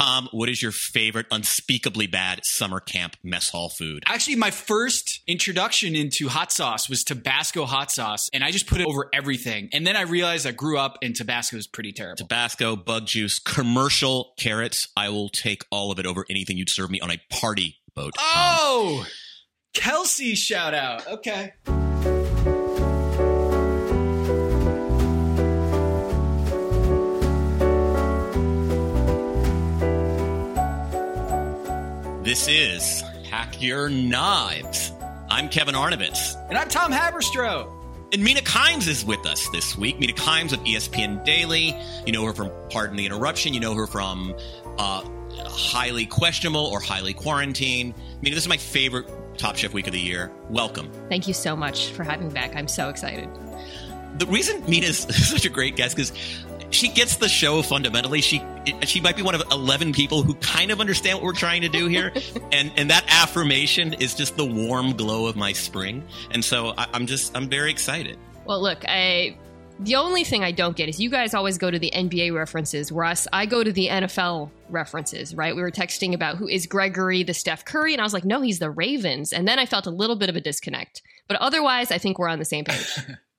Tom, what is your favorite unspeakably bad summer camp mess hall food? Actually, my first introduction into hot sauce was Tabasco hot sauce, and I just put it over everything. And then I realized I grew up and Tabasco is pretty terrible. Tabasco, bug juice, commercial carrots. I will take all of it over anything you'd serve me on a party boat. Tom. Oh, Kelsey shout out. Okay. This is Pack Your Knives. I'm Kevin Arnovitz. And I'm Tom Haberstroh. And Mina Kimes is with us this week. Mina Kimes of ESPN Daily. You know her from Pardon the Interruption. You know her from uh, Highly Questionable or Highly Quarantine. Mina, this is my favorite Top Chef week of the year. Welcome. Thank you so much for having me back. I'm so excited. The reason Mina's such a great guest because she gets the show fundamentally. She she might be one of eleven people who kind of understand what we're trying to do here, and and that affirmation is just the warm glow of my spring. And so I, I'm just I'm very excited. Well, look, I the only thing I don't get is you guys always go to the NBA references, whereas I go to the NFL references, right? We were texting about who is Gregory the Steph Curry, and I was like, no, he's the Ravens. And then I felt a little bit of a disconnect. But otherwise, I think we're on the same page.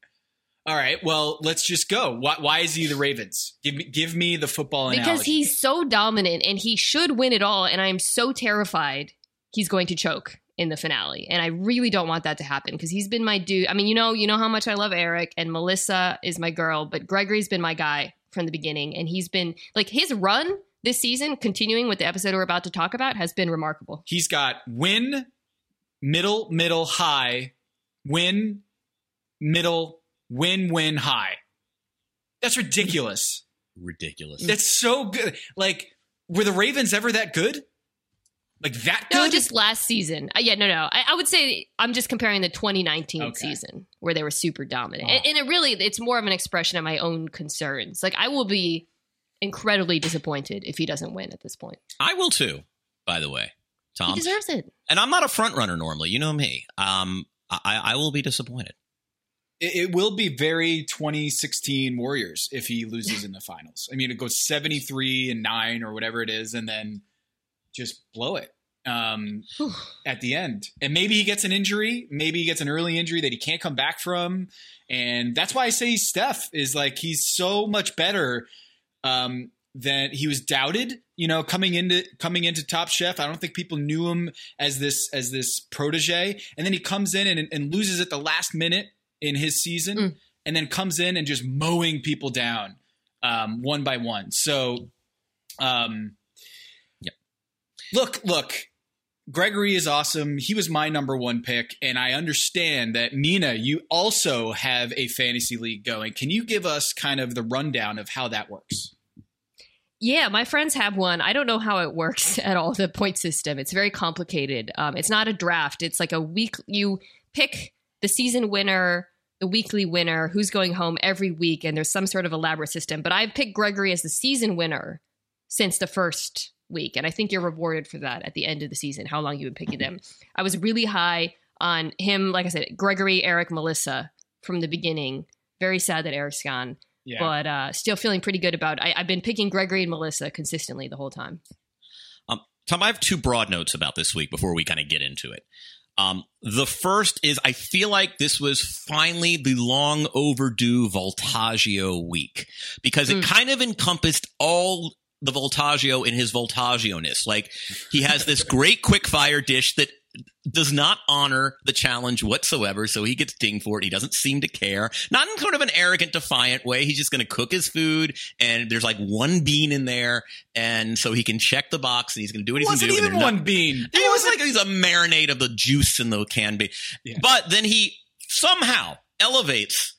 All right. Well, let's just go. Why, why is he the Ravens? Give me, give me the football because he's so dominant and he should win it all. And I'm so terrified he's going to choke in the finale. And I really don't want that to happen because he's been my dude. I mean, you know, you know how much I love Eric and Melissa is my girl, but Gregory's been my guy from the beginning. And he's been like his run this season, continuing with the episode we're about to talk about, has been remarkable. He's got win, middle, middle, high, win, middle, win, win, high. That's ridiculous. Ridiculous. That's so good. Like, were the Ravens ever that good? Like that good? No, just last season. Uh, yeah, no, no. I, I, would say I'm just comparing the 2019 okay. season where they were super dominant, oh. and, and, it really it's more of an expression of my own concerns. Like I will be incredibly disappointed if he doesn't win at this point. I will too. By the way, Tom he deserves it. And I'm not a front runner normally. You know me. Um, I, I will be disappointed. It, it will be very 2016 Warriors if he loses in the finals. I mean, it goes 73 and nine or whatever it is, and then just blow it um, at the end. And maybe he gets an injury. Maybe he gets an early injury that he can't come back from. And that's why I say Steph is like he's so much better um, than he was doubted. You know, coming into coming into Top Chef, I don't think people knew him as this as this protege. And then he comes in and, and loses at the last minute in his season, mm. and then comes in and just mowing people down um, one by one. So, um, yeah. Look, look. Gregory is awesome. He was my number one pick, and I understand that Mina, you also have a fantasy league going. Can you give us kind of the rundown of how that works? Yeah, my friends have one. I don't know how it works at all. The point system. It's very complicated. Um, it's not a draft. It's like a week. You pick the season winner, the weekly winner, who's going home every week, and there's some sort of elaborate system. But I've picked Gregory as the season winner since the first week. And I think you're rewarded for that at the end of the season, how long you've been picking them. I was really high on him, like I said, Gregory, Eric, Melissa from the beginning. Very sad that Eric's gone. Yeah. But uh, still feeling pretty good about I, have been picking Gregory and Melissa consistently the whole time. Um, Tom, I have two broad notes about this week before we kind of get into it. Um, the first is I feel like this was finally the long overdue Voltaggio week because it mm. kind of encompassed all the Voltaggio in his Voltaggio-ness. Like he has this great quick fire dish that does not honor the challenge whatsoever, so he gets dinged for it. He doesn't seem to care. Not in kind of an arrogant, defiant way. He's just going to cook his food, and there's like one bean in there, and so he can check the box, and he's going to do what he's going to do. Wasn't even one not, bean. It was like he's a marinade of the juice in the can be. Yeah. But then he somehow elevates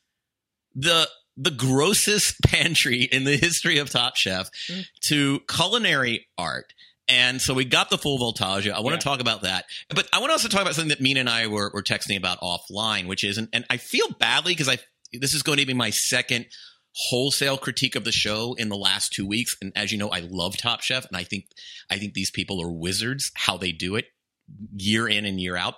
the the grossest pantry in the history of Top Chef mm. to culinary art. And so we got the full voltage. I want yeah. to talk about that. But I want to also talk about something that Mina and I were, were texting about offline, which is, and, and I feel badly because I, this is going to be my second wholesale critique of the show in the last two weeks. And as you know, I love Top Chef and I think, I think these people are wizards how they do it year in and year out.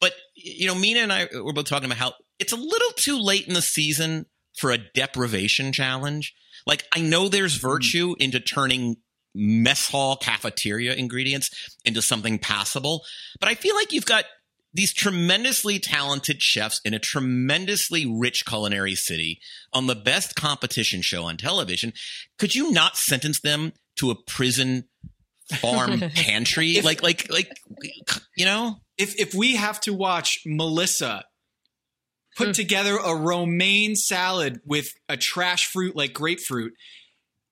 But, you know, Mina and I were both talking about how it's a little too late in the season for a deprivation challenge. Like I know there's hmm. virtue into turning mess hall cafeteria ingredients into something passable. But I feel like you've got these tremendously talented chefs in a tremendously rich culinary city on the best competition show on television. Could you not sentence them to a prison farm pantry? If, like, like, like, you know? If, if we have to watch Melissa put mm. together a romaine salad with a trash fruit like grapefruit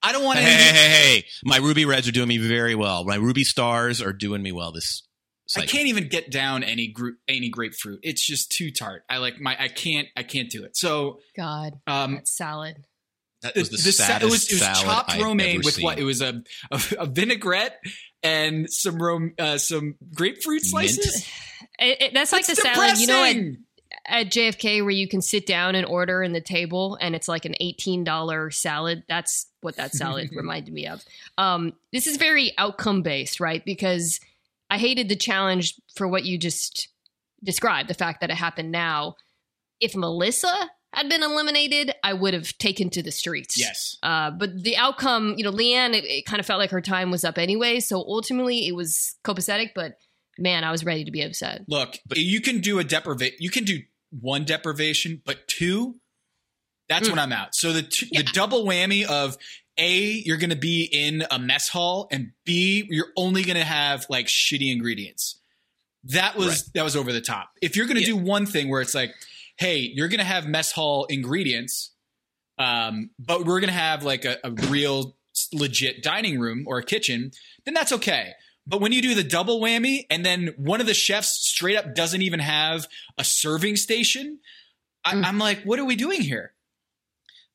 I don't want to. Hey, hey, hey, hey, my ruby reds are doing me very well. My ruby stars are doing me well this. Cycle. I can't even get down any group any grapefruit. It's just too tart. I like my. I can't. I can't do it. So God, um, salad. That was the, the saddest it was, it was chopped romaine with seen. what? It was a, a, a vinaigrette and some rom, uh, some grapefruit slices. It, it, that's like the depressing. salad. You know, what? at JFK where you can sit down and order in the table and it's like an $18 salad. That's what that salad reminded me of. Um, this is very outcome based, right? Because I hated the challenge for what you just described, the fact that it happened now. If Melissa had been eliminated, I would have taken to the streets. Yes. Uh, but the outcome, you know, Lee Anne, it, it kind of felt like her time was up anyway. So ultimately it was copacetic, but man, I was ready to be upset. Look, you can do a deprivation. You can do one deprivation, but two, that's mm. when I'm out. So the two, yeah. the double whammy of a you're going to be in a mess hall, and B you're only going to have like shitty ingredients. That was right. that was over the top. If you're going to yeah. do one thing where it's like, hey, you're going to have mess hall ingredients, um, but we're going to have like a, a real legit dining room or a kitchen, then that's okay. But when you do the double whammy and then one of the chefs straight up doesn't even have a serving station, I, am mm. like, what are we doing here?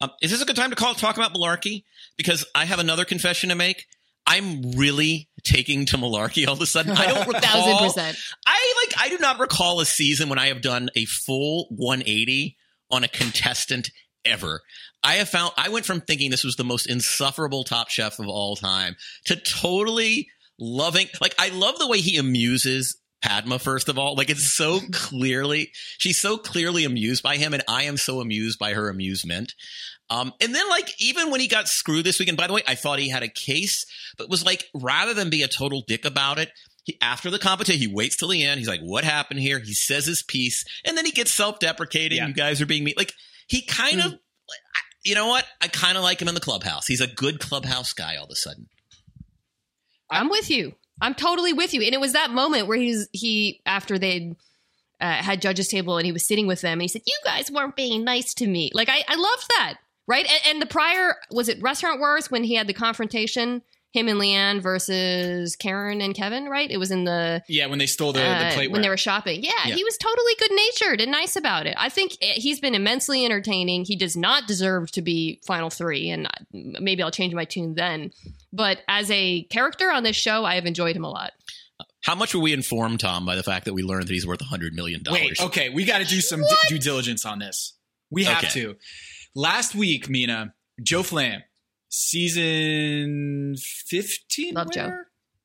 Um, is this a good time to call talk about malarkey? Because I have another confession to make. I'm really taking to malarkey all of a sudden. I don't recall. Thousand percent. I like. I do not recall a season when I have done a full 180 on a contestant ever. I have found. I went from thinking this was the most insufferable Top Chef of all time to totally loving like I love the way he amuses Padma, first of all. Like it's so clearly, she's so clearly amused by him, and I am so amused by her amusement. Um, and then like even when he got screwed this weekend, by the way, I thought he had a case, but was like rather than be a total dick about it, he, after the competition, he waits till the end. He's like, "What happened here?" He says his piece, and then he gets self-deprecating. Yeah. You guys are being mean. Like he kind of, you know what? I kind of like him in the clubhouse. He's a good clubhouse guy. All of a sudden, I'm with you. I'm totally with you. And it was that moment where he's he after they'd uh, had judges table and he was sitting with them and he said, "You guys weren't being nice to me." Like I, I loved that, right? And, and the prior was it Restaurant Wars when he had the confrontation, him and Lee Anne versus Karen and Kevin, right? It was in the Yeah, when they stole the, uh, the plate when they were shopping. Yeah, Yeah. he was totally good natured and nice about it. I think eh, he's been immensely entertaining. He does not deserve to be final three, and maybe I'll change my tune then. But as a character on this show, I have enjoyed him a lot. how much were we informed, Tom, by the fact that we learned that he's worth a hundred million dollars? Okay, we got to do some d- due diligence on this. We have Okay. to. Last week, Mina, Joe Flamm, season 15. Love Joe.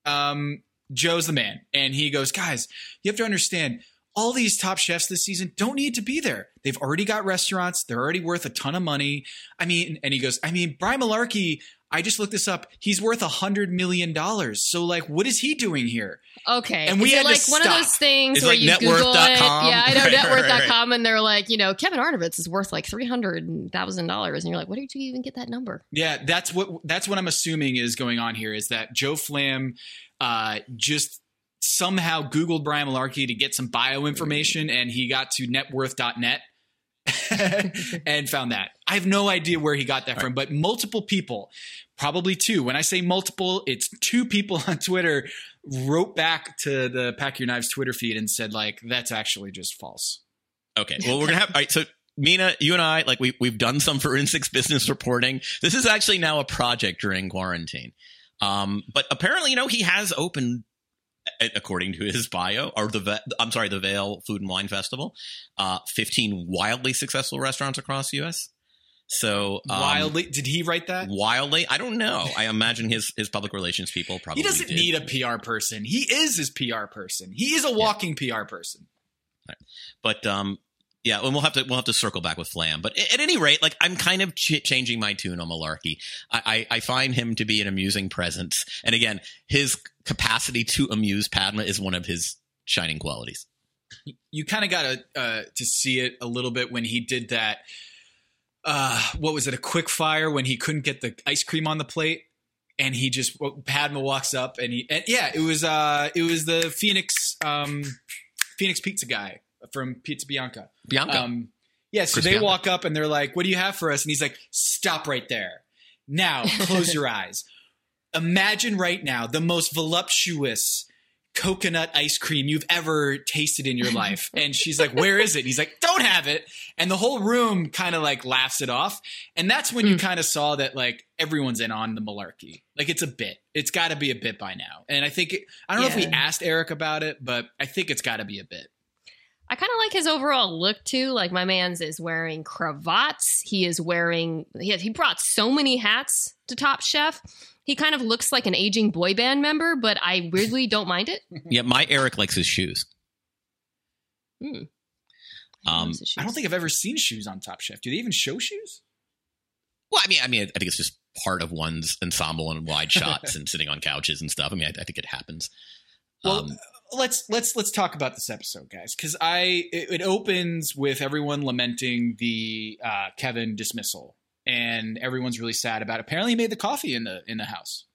Um, Joe's the man. And he goes, guys, you have to understand, all these top chefs this season don't need to be there. They've already got restaurants. They're already worth a ton of money. I mean, and he goes, I mean, Brian Malarkey, I just looked this up. He's worth a hundred million dollars. So like, what is he doing here? Okay. And we Is it had to like one of stop. those things It's where like you Google it. networth.com. Yeah, I know Right, right, networth.com and they're like, you know, Kevin Arnovitz is worth like $300,000. And you're like, what did you even get that number? Yeah, that's what that's what I'm assuming is going on here is that Joe Flamm uh, just somehow Googled Brian Malarkey to get some bio information, and he got to networth.net and found that. I have no idea where he got that from, but multiple people, probably two. When I say multiple, it's two people on Twitter wrote back to the Pack Your Knives Twitter feed and said like that's actually just false. Okay. Well, we're gonna have. All right. So, Mina, you and I, like we we've done some forensics business reporting. This is actually now a project during quarantine. Um, but apparently, you know, he has opened, according to his bio, or the I'm sorry, the Vail Food and Wine Festival, uh, 15 wildly successful restaurants across the U.S. So um, Wildly, did he write that? wildly, I don't know. I imagine his his public relations people probably He doesn't did. need a PR person. He is his PR person. He is a walking PR person. But um, yeah, and we'll have to we'll have to circle back with Flamm. But at, at any rate, like I'm kind of ch- changing my tune on Malarkey. I, I I find him to be an amusing presence, and again, his capacity to amuse Padma is one of his shining qualities. you kind of got to uh, to see it a little bit when he did that. Uh, what was it? A quick fire when he couldn't get the ice cream on the plate, and he just Padma walks up and he and yeah, it was uh it was the Phoenix um Phoenix Pizza guy from Pizza Bianco. Bianco. Um, yeah, so Chris they Bianco. walk up and they're like, "What do you have for us?" And he's like, "Stop right there. Now, close your eyes. Imagine right now the most voluptuous coconut ice cream you've ever tasted in your life." And she's like, "Where is it?" And he's like, "Don't have it." And the whole room kind of like laughs it off. And that's when you hmm. kind of saw that like everyone's in on the malarkey. Like it's a bit. It's got to be a bit by now. And I think it, I don't know if we asked Eric about it, but I think it's got to be a bit. I kind of like his overall look too. Like my man's is wearing cravats. He is wearing. He he brought so many hats to Top Chef. He kind of looks like an aging boy band member, but I really don't mind it. Yeah, my Eric likes his shoes. Hmm. Um, I don't think I've ever seen shoes on Top Chef. Do they even show shoes? well, I mean, I mean, I think it's just part of one's ensemble and wide shots and sitting on couches and stuff. I mean, I, I think it happens. Well, Um, let's let's let's talk about this episode, guys, because I it, it opens with everyone lamenting the uh, Kevin dismissal, and everyone's really sad about. It. Apparently, he made the coffee in the in the house.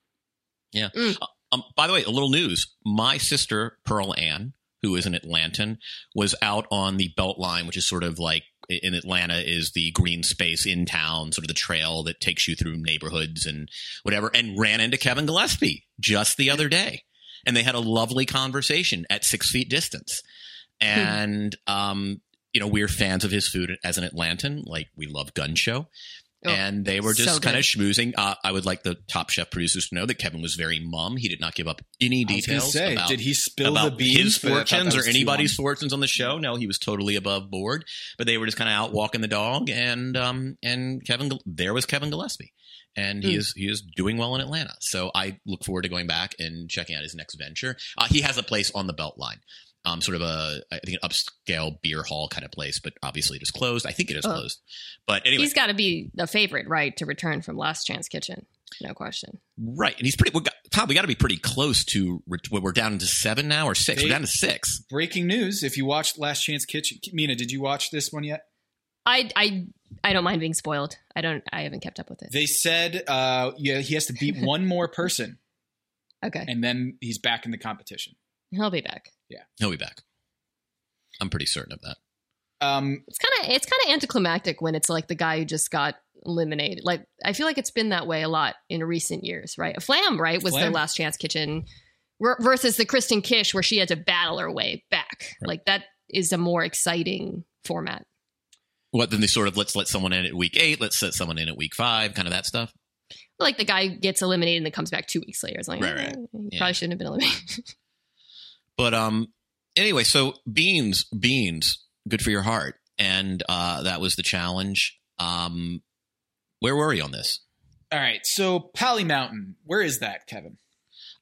Yeah. Uh, Um, by the way, a little news. My sister, Pearl Ann, who is an Atlantan, was out on the Beltline, which is sort of like in Atlanta is the green space in town, sort of the trail that takes you through neighborhoods and whatever, and ran into Kevin Gillespie just the other day. And they had a lovely conversation at six feet distance. And, um, you know, we're fans of his food as an Atlantan. Like, we love Gun Show. Oh, and they were just so kind of schmoozing. Uh, I would like the Top Chef producers to know that Kevin was very mum. He did not give up any I was gonna details say, about, did he spill about the beans? his But I thought that fortunes or anybody's fortunes on the show. No, he was totally above board. But they were just kind of out walking the dog, and um and Kevin there was Kevin Gillespie, and he Hmm. is he is doing well in Atlanta. So I look forward to going back and checking out his next venture. Uh, he has a place on the Beltline. um, sort of a I think an upscale beer hall kind of place, but obviously it is closed. I think it is Oh. closed. But anyway, He's got to be the favorite, right, to return from Last Chance Kitchen. No question. right, and he's pretty. We got, Tom, we got to be pretty close to. We're we're down to seven now or six. They- we're down to six. Breaking news: If you watched Last Chance Kitchen, Mina, did you watch this one yet? I I I don't mind being spoiled. I don't. I haven't kept up with it. They said, uh, yeah, he has to beat one more person, Okay, and then he's back in the competition. he'll be back. Yeah, he'll be back. I'm pretty certain of that. Um, It's kind of it's kind of anticlimactic when it's like the guy who just got eliminated. Like I feel like it's been that way a lot in recent years, right? A Flamm, right, was Flamm. the Last Chance Kitchen ver- versus the Kristen Kish where she had to battle her way back. Like that is a more exciting format. What then? They sort of let's let someone in at week eight. Let's set someone in at week five. Kind of that stuff. Like the guy gets eliminated and then comes back two weeks later. It's like, Right, eh, right. you Yeah. probably shouldn't have been eliminated. But um, anyway, so beans, beans, good for your heart, and uh, that was the challenge. Um, where were we on this? all right, so Pali Mountain, where is that, Kevin?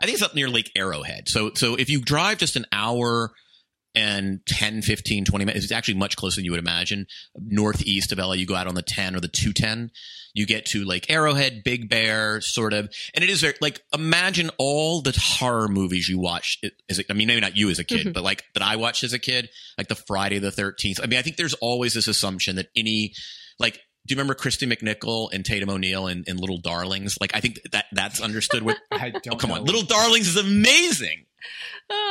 I think it's up near Lake Arrowhead. So so if you drive just an hour and 10, 15, 20 minutes, it's actually much closer than you would imagine. Northeast of LA, you go out on the 10 or the 210, you get to like Arrowhead, Big Bear, sort of. And it is very, like, imagine all the horror movies you watched as a, I mean, maybe not you as a kid, Mhm. but like that I watched as a kid, like the Friday the 13th. I mean, I think there's always this assumption that any, like, do you remember Kristy McNichol and Tatum O'Neal in, in Little Darlings? Like, I think that that's understood with. I don't. Oh, come on. Little Darlings is amazing.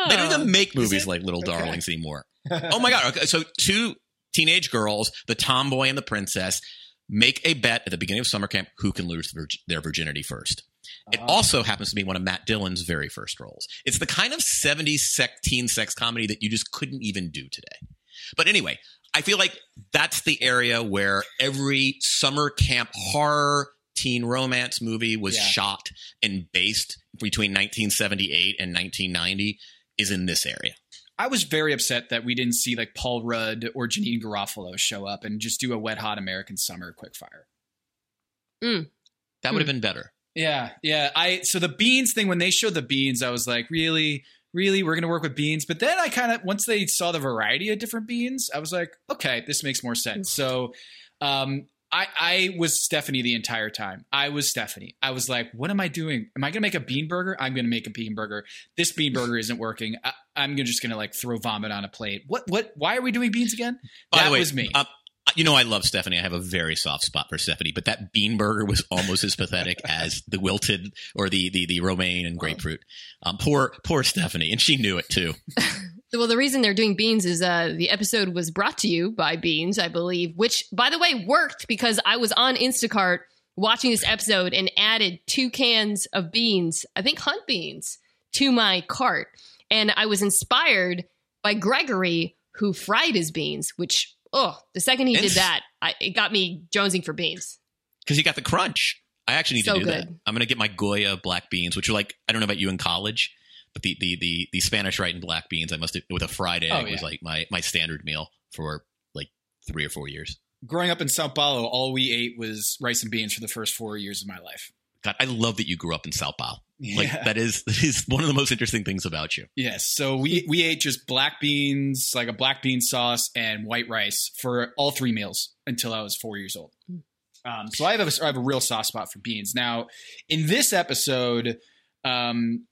They don't even make Oh, movies like Little Okay. Darlings anymore. oh my God. Okay. So, two teenage girls, the tomboy and the princess, make a bet at the beginning of summer camp who can lose their virginity first. It Ah. also happens to be one of Matt Dillon's very first roles. It's the kind of 70s sec- teen sex comedy that you just couldn't even do today. But anyway, I feel like that's the area where every summer camp horror teen romance movie was Yeah. shot and based between 1978 and 1990 is in this area. I was very upset that we didn't see like Paul Rudd or Janeane Garofalo show up and just do a wet hot American summer quickfire. Mm. That would have hmm. been better. Yeah, yeah. I so the beans thing when they showed the beans, I was like, really, really, we're gonna work with beans. But then I kind of once they saw the variety of different beans, I was like, okay, this makes more sense. Hmm. So, um, I I was Stephanie the entire time. I was Stephanie. I was like, what am I doing? Am I gonna make a bean burger? I'm gonna make a bean burger. This bean burger isn't working. I, I'm gonna just gonna like throw vomit on a plate. What what? Why are we doing beans again? By that the way, was me. uh, you know I love Stephanie. I have a very soft spot for Stephanie, but that bean burger was almost as pathetic as the wilted or the the, the romaine and grapefruit. Um, poor poor Stephanie, and she knew it too. Well, the reason they're doing beans is uh, the episode was brought to you by Beans, I believe, which, by the way, worked because I was on Instacart watching this episode and added two cans of beans, I think hunt beans, to my cart. And I was inspired by Gregory, who fried his beans, which, oh, the second he did that, I, it got me jonesing for beans. because you got the crunch. I actually need So to do that. I'm going to get my Goya black beans, which are like I don't know about you in college, but the the the, the Spanish Rite and black beans I must have, with a fried egg Oh, was like my my standard meal for like three or four years. Growing up in Sao Paulo, all we ate was rice and beans for the first four years of my life. God, I love that you grew up in Sao Paulo. Like that is that is one of the most interesting things about you. Yes. So we we ate just black beans, like a black bean sauce and white rice for all three meals until I was four years old. Um, so I have a I have a real soft spot for beans. Now, in this episode, um,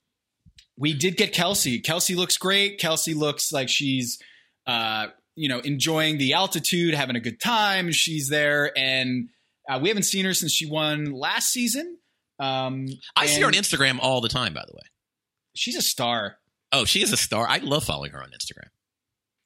we did get Kelsey. Kelsey looks great. Kelsey looks like she's uh, you know enjoying the altitude, having a good time. She's there, and uh, we haven't seen her since she won last season. Um, I see her on Instagram all the time. By the way, She's a star. oh, she is a star. I love following her on Instagram.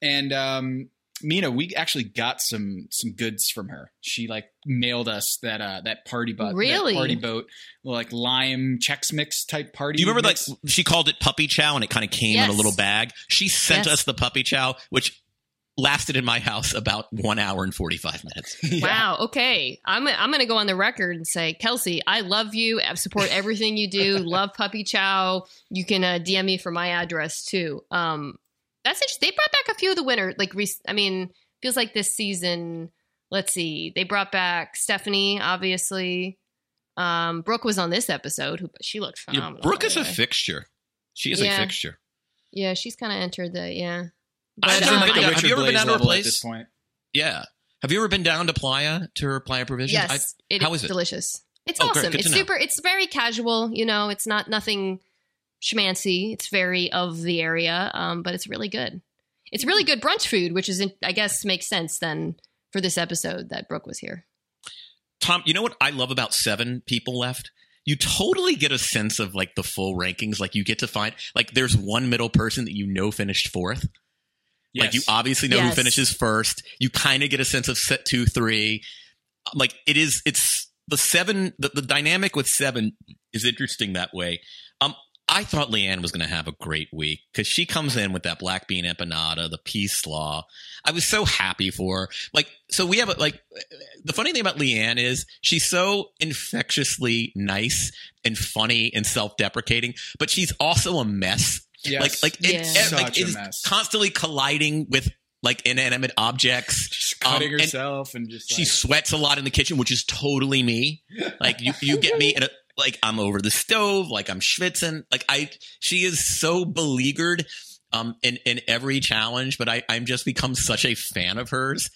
And um, Mina, we actually got some some goods from her. She like mailed us that uh that party boat, Really? party boat, like lime Chex Mix type party. Do you remember mix. like she called it puppy chow and it kind of came in a little bag? She sent Yes. us the puppy chow, which lasted in my house about one hour and 45 minutes. Yeah. Wow. Okay. I'm I'm going to go on the record and say, Kelsey, I love you. I support everything you do. love Puppy Chow. You can uh, DM me for my address too. Um, that's interesting. They brought back a few of the winners. Like, rec- I mean, feels like this season. Let's see. They brought back Stephanie, obviously. Um, Brooke was on this episode. Who she looked Yeah, phenomenal. Brooke is a fixture. She is Yeah. a fixture. Yeah, she's kind of entered the yeah. But, I've never been the have you ever been down to her place? at this point. Yeah. Have you ever been down to Playa to her Playa Provisions? yes, I- it how is is it? delicious. It's Oh, awesome. Good to It's know. super. It's very casual. You know, it's not nothing schmancy. It's very of the area, um, but it's really good. It's really good brunch food, which is, I guess, makes sense then for this episode that Brooke was here. Tom, you know what I love about seven people left? You totally get a sense of like the full rankings. Like you get to find like there's one middle person that you know finished fourth. Like you obviously know Yes. who finishes first. You kind of get a sense of set two, three. Like it is, it's the seven. The, the dynamic with seven is interesting that way. Um, I thought Lee Anne was going to have a great week because she comes in with that black bean empanada, the peace slaw. I was so happy for her. Like, so we have a, like, the funny thing about Lee Anne is she's so infectiously nice and funny and self-deprecating, but she's also a mess. Yes. Like, like, it, Yeah. it- like a it is mess. constantly colliding with like inanimate objects. Just cutting Um, herself and, just She sweats a lot in the kitchen, which is totally me. Like you, you get me in a like I'm over the stove, like I'm schwitzing. Like I, she is so beleaguered um in in every challenge, but I I'm just become such a fan of hers.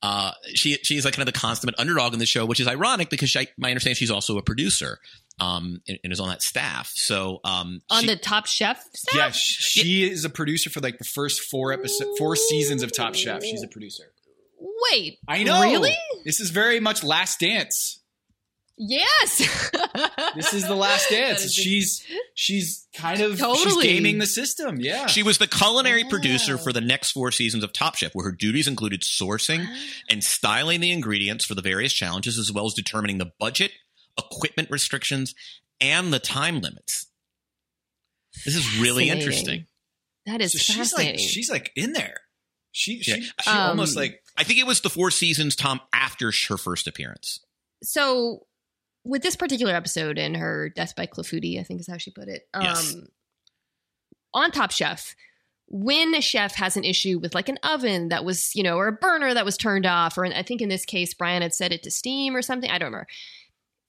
Uh, she she's like kind of the consummate underdog in the show, which is ironic because she, my understanding she's also a producer, um, and, and is on that staff. So um, On she- the Top Chef staff? yeah, she, she is a producer for like the first four episode, four seasons of Top Chef. She's a producer. Wait. I know. Really? This is very much Last Dance. Yes. This is the Last Dance. she's she's kind of she's Totally. gaming the system. Yeah. She was the culinary Wow. producer for the next four seasons of Top Chef, where her duties included sourcing and styling the ingredients for the various challenges, as well as determining the budget, equipment restrictions, and the time limits. This is really interesting. That is so she's fascinating. like she's like in there. She she, Yeah. she Um, almost like I think it was the four seasons, Tom, after her first appearance. so with this particular episode and her death by Clafouti, I think is how she put it. Um, Yes. On Top Chef, when a chef has an issue with like an oven that was, you know, or a burner that was turned off, or I think in this case Brian had set it to steam or something. I don't remember.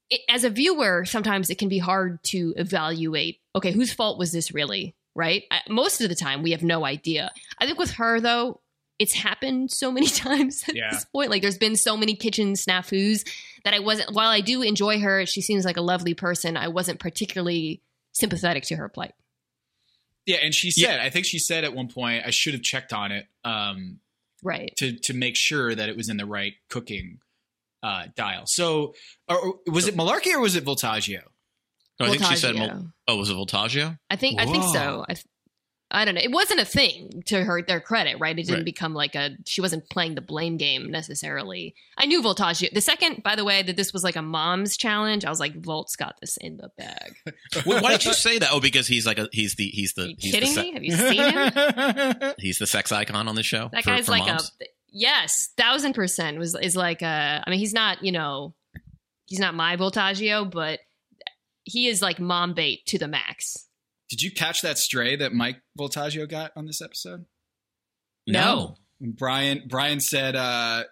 It, as a viewer, sometimes it can be hard to evaluate. Okay, whose fault was this really? Right? I, most of the time, we have no idea. I think with her though, it's happened so many times at Yeah. this point. Like there's been so many kitchen snafus that I wasn't. While I do enjoy her, she seems like a lovely person. I wasn't particularly sympathetic to her plight. yeah. And she said, I think she said at one point, I should have checked on it um, Right. to to make sure that it was in the right cooking uh, dial. So, or, was it Malarkey or was it Voltaggio? No, I think she said, "Oh, was it Voltaggio?" I think I think so. I, I don't know. It wasn't a thing to her their credit, right? It didn't Right. become like a. She wasn't playing the blame game necessarily. I knew Voltage. The second, by the way, that this was like a mom's challenge, I was like, Volt's got this in the bag. Why why did you say that? Oh, because he's like a he's the he's the he's kidding the me? Have you seen him? he's the sex icon on the show. That for- guy's for like moms. a yes, thousand percent was is like a. I mean, he's not you know, he's not my Voltaggio, but he is like mom bait to the max. Did you catch that stray that Mike Voltaggio got on this episode? no. When Brian Brian said uh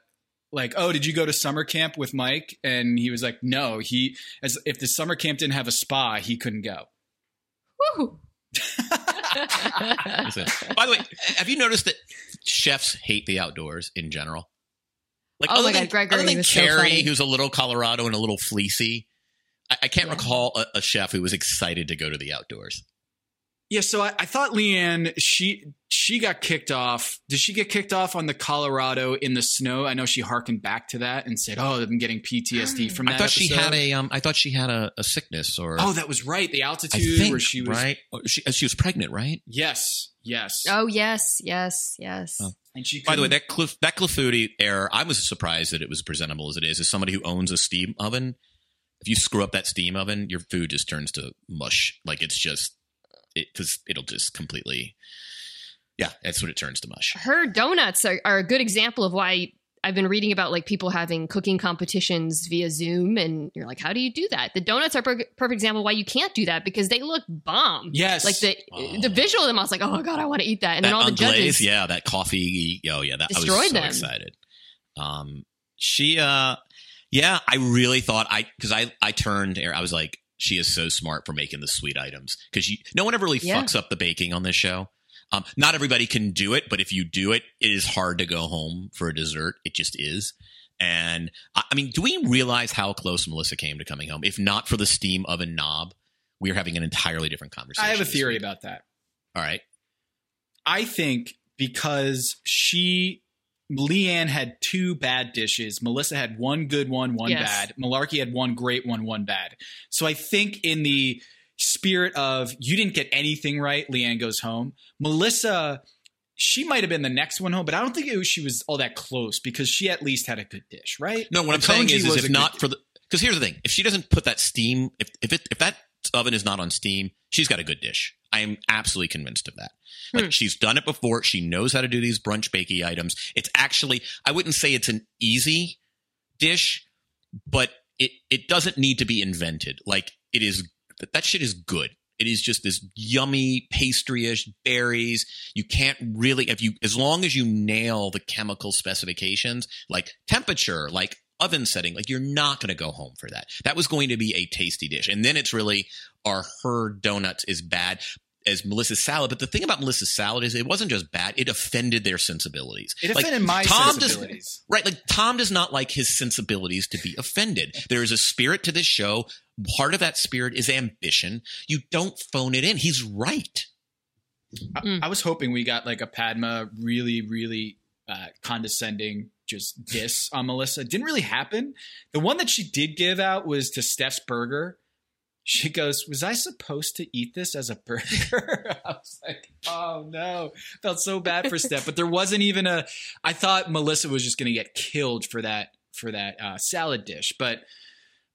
like, "Oh, did you go to summer camp with Mike?" And he was like, "No, he as if the summer camp didn't have a spa, he couldn't go." Woo. By the way, have you noticed that chefs hate the outdoors in general? Like, Oh other my than, God, Gregory other than was so Carrie, who's a little Colorado and a little fleecy, I, I can't Yeah. recall a, a chef who was excited to go to the outdoors. Yeah, so I, I thought Lee Anne she she got kicked off. Did she get kicked off on the Colorado in the snow? I know she harkened back to that and said, "Oh, I'm getting PTSD from that." I thought she had a um. I thought she had a, a sickness or Oh, that was right. The altitude think where she was. right. Oh, She, she was pregnant, right? Yes, yes. Oh yes, yes, yes. Oh. And she. By the way, couldn't- that Cliff, that Clafouti error, I was surprised that it was presentable as it is. As somebody who owns a steam oven, if you screw up that steam oven, your food just turns to mush. Like it's just it because it'll just completely. Yeah, that's what it turns to mush. Her donuts are, are a good example of why I've been reading about like people having cooking competitions via Zoom, and you're like, how do you do that? The donuts are a per- perfect example why you can't do that because they look bomb. Yes. like the Oh. the visual of them, I was like, oh my god, I want to eat that, and then that all the unglaze, judges, yeah, that coffee, oh yeah, that I was Destroyed so them. excited. Um, she, uh, yeah, I really thought I because I I turned, I was like, she is so smart for making the sweet items because no one ever really Yeah. fucks up the baking on this show. Um, not everybody can do it, but if you do it, it is hard to go home for a dessert. It just is. And I I mean, do we realize how close Melissa came to coming home? If not for the steam oven knob, we are having an entirely different conversation. I have a theory week. about that. All right. I think because she Lee Anne had two bad dishes, Melissa had one good one, one Yes. bad. Malarkey had one great one, one bad. So I think in the spirit of you didn't get anything right, Lee Anne goes home. Melissa, she might have been the next one home, but I don't think it was, she was all that close because she at least had a good dish, right? No, what I'm saying is, is if not for the because here's the thing: if she doesn't put that steam, if if it if that oven is not on steam, she's got a good dish. I am absolutely convinced of that. Like Hmm. she's done it before. She knows how to do these brunch bakey items. It's actually I wouldn't say it's an easy dish, but it it doesn't need to be invented. Like it is that shit is good. It is just this yummy pastryish berries. You can't really if you as long as you nail the chemical specifications, like temperature, like oven setting, like you're not going to go home for that. That was going to be a tasty dish. And then it's really are her donuts is bad as Melissa's salad. But the thing about Melissa's salad is it wasn't just bad; it offended their sensibilities. It Like, offended my Tom sensibilities. Does, right, like Tom does not like his sensibilities to be offended. There is a spirit to this show. Part of that spirit is ambition. You don't phone it in. He's right. I, I was hoping we got like a Padma really, really uh, condescending just diss on Melissa. It didn't really happen. The one that she did give out was to Steph's burger. She goes, "Was I supposed to eat this as a burger?" I was like, "Oh no!" Felt so bad for Steph, but there wasn't even a. I thought Melissa was just going to get killed for that for that uh, salad dish, but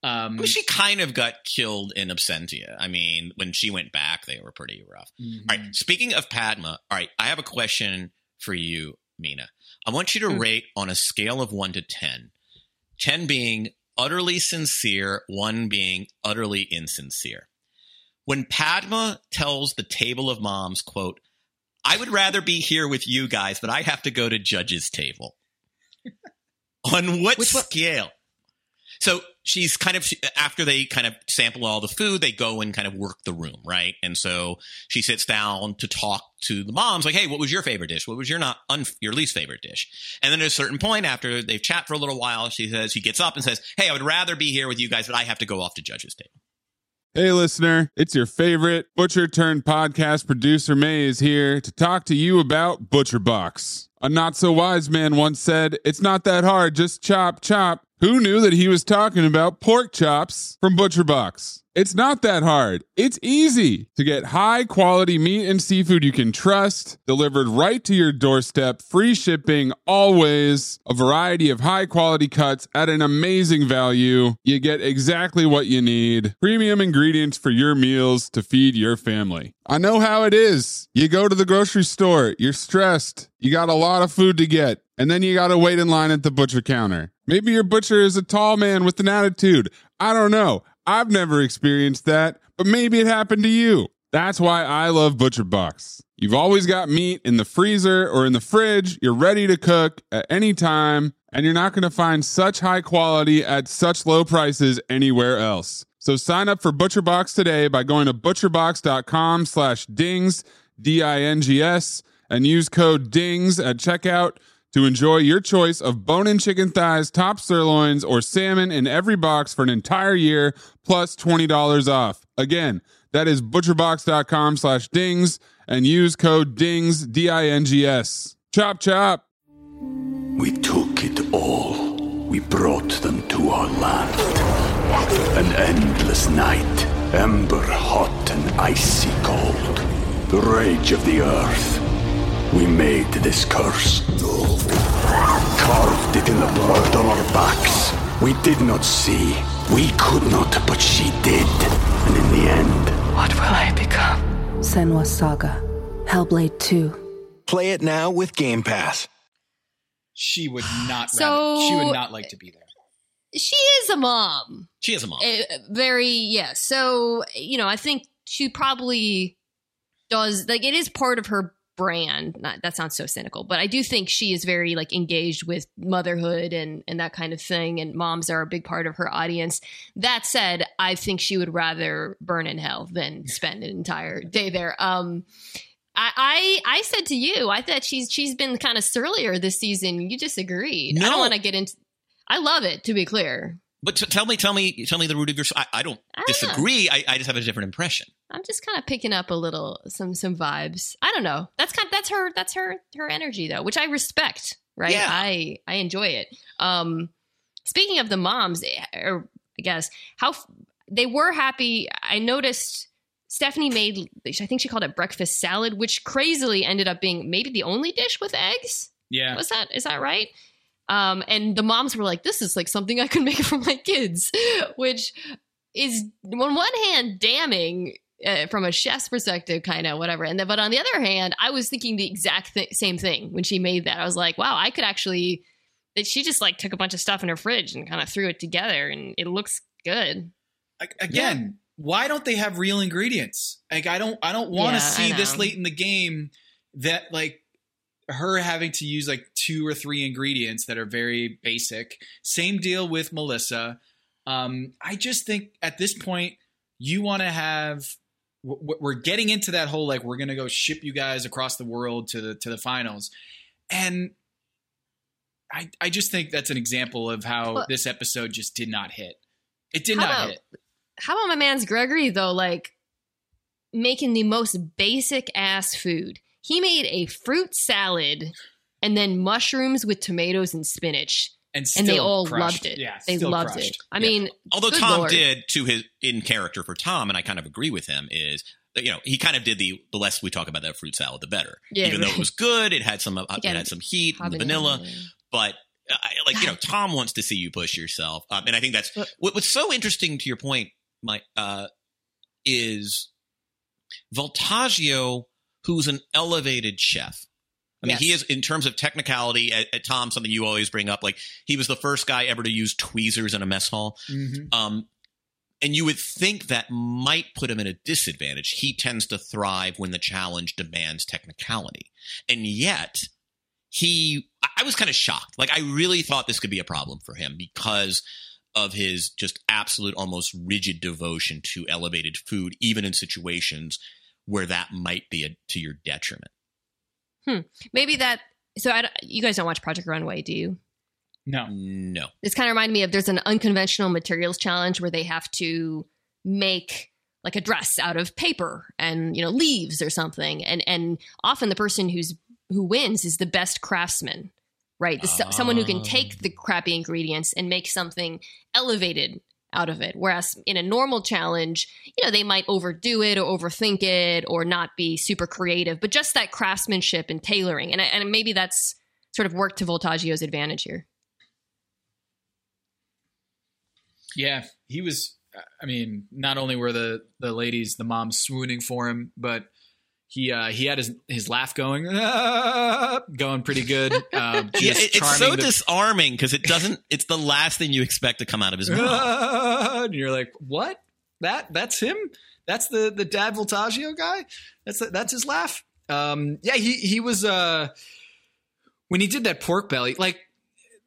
um, mean, she kind of got killed in absentia. I mean, when she went back, they were pretty rough. Mhm. All right. Speaking of Padma, all right, I have a question for you, Mina. I want you to Hmm. rate on a scale of one to 10, 10 being utterly sincere, one being utterly insincere. When Padma tells the table of moms, quote, I would rather be here with you guys, but I have to go to judge's table. on what scale? So she's kind of after they kind of sample all the food, they go and kind of work the room, right? And so she sits down to talk to the moms, like, "Hey, what was your favorite dish? What was your not un- your least favorite dish?" And then at a certain point, after they've chat for a little while, she says she gets up and says, "Hey, I would rather be here with you guys, but I have to go off to judge's table." Hey, listener, it's your favorite Butcher turned podcast producer, May, is here to talk to you about Butcher Box. A not so wise man once said, It's not that hard, just chop, chop. Who knew that he was talking about pork chops from Butcher Box? It's not that hard. It's easy to get high quality meat and seafood you can trust, delivered right to your doorstep, free shipping always, a variety of high quality cuts at an amazing value. You get exactly what you need. Premium ingredients for your meals to feed your family. I know how it is. You go to the grocery store, you're stressed, you got a lot of food to get, and then you got to wait in line at the butcher counter. Maybe your butcher is a tall man with an attitude. I don't know. I've never experienced that, but maybe it happened to you. That's why I love Butcher Box. You've always got meat in the freezer or in the fridge. You're ready to cook at any time, and you're not going to find such high quality at such low prices anywhere else. So sign up for Butcher Box today by going to butcherbox.com slash dings, D-I-N-G-S, and use code DINGS at checkout to enjoy your choice of bone-in chicken thighs, top sirloins, or salmon in every box for an entire year, plus $20 off. Again, that is butcherbox.com slash dings and use code DINGS, D-I-N-G-S. Chop, chop. We took it all. We brought them to our land. An endless night, ember hot and icy cold. The rage of the earth. We made this curse. Carved it in the blood on our backs. We did not see. We could not, but she did. And in the end, What will I become? Senua's Saga. Hellblade 2. Play it now with Game Pass. she would not. So- rather, she would not like to be there. She is a mom. She is a mom. Uh, very yeah. So you know, I think she probably does like it is part of her brand. Not that sounds so cynical, but I do think she is very like engaged with motherhood and and that kind of thing. And moms are a big part of her audience. That said, I think she would rather burn in hell than spend an entire day there. Um, I, I I said to you, I thought she's she's been kind of surlier this season. You disagreed. I don't want to get into. I love it. To be clear, But t- tell me, tell me, tell me the root of your. I, I don't I don't disagree. I, I just have a different impression. I'm just kind of picking up a little some some vibes. I don't know. That's kind that's her that's her her energy though, which I respect. Right? Yeah. I I enjoy it. Um, speaking of the moms, eh, or I guess how f- they were happy. I noticed. Stephanie made, I think she called it breakfast salad, which crazily ended up being maybe the only dish with eggs. Yeah. Was that is that right? Um, and the moms were like, "This is like something I could make for my kids," which is on one hand damning uh, from a chef's perspective, kind of whatever. And then, but on the other hand, I was thinking the exact th- same thing when she made that. I was like, "Wow, I could actually." That she just like took a bunch of stuff in her fridge and kind of threw it together, and it looks good. Like, again, why don't they have real ingredients? Like I don't I don't want to I see this late in the game that like her having to use like two or three ingredients that are very basic. Same deal with Melissa. Um, I just think at this point you want to have we're getting into that whole like we're gonna go ship you guys across the world to the to the finals, and I I just think that's an example of how But- this episode just did not hit. It did not about- hit. How about my man's Gregory though? Like making the most basic ass food. He made a fruit salad and then mushrooms with tomatoes and spinach. And, and they all crushed. loved it. Yeah, they still loved crushed. it. I Yeah. mean, Although good Tom Lord. did to his in character for Tom, and I kind of agree with him, is you know he kind of did the the less we talk about that fruit salad, the better. Yeah, Even though it was good, it had some uh, it had some heat, and the vanilla, but. I, like you know, Tom wants to see you push yourself, um, and I think that's what, what's so interesting to your point, Mike, uh, is Voltaggio, who's an elevated chef. I mean, he is in terms of technicality. At, at Tom, something you always bring up, like he was the first guy ever to use tweezers in a mess hall. Mhm. Um, and you would think that might put him at a disadvantage. He tends to thrive when the challenge demands technicality, and yet he. I was kind of shocked. Like I really thought this could be a problem for him because of his just absolute, almost rigid devotion to elevated food, even in situations where that might be a, to your detriment. Hmm. Maybe that. So I, you guys don't watch Project Runway, do you? No. No. This kind of reminded me of there's an unconventional materials challenge where they have to make like a dress out of paper and you know leaves or something, and and often the person who's who wins is the best craftsman, right? The, so- someone who can take the crappy ingredients and make something elevated out of it. Whereas in a normal challenge, you know, they might overdo it or overthink it or not be super creative, but just that craftsmanship and tailoring. And, and maybe that's sort of worked to Voltaggio's advantage here. Yeah, he was. I mean, not only were the the ladies, the moms swooning for him, but he uh, he had his his laugh going, "Ah," going pretty good. Uh, Yeah, just it- it's so the- disarming because it doesn't. It's the last thing you expect to come out of his mouth. And you're like, what? That that's him? That's the the dad Voltaggio guy? That's that's his laugh. Um, yeah, he he was uh, when he did that pork belly. Like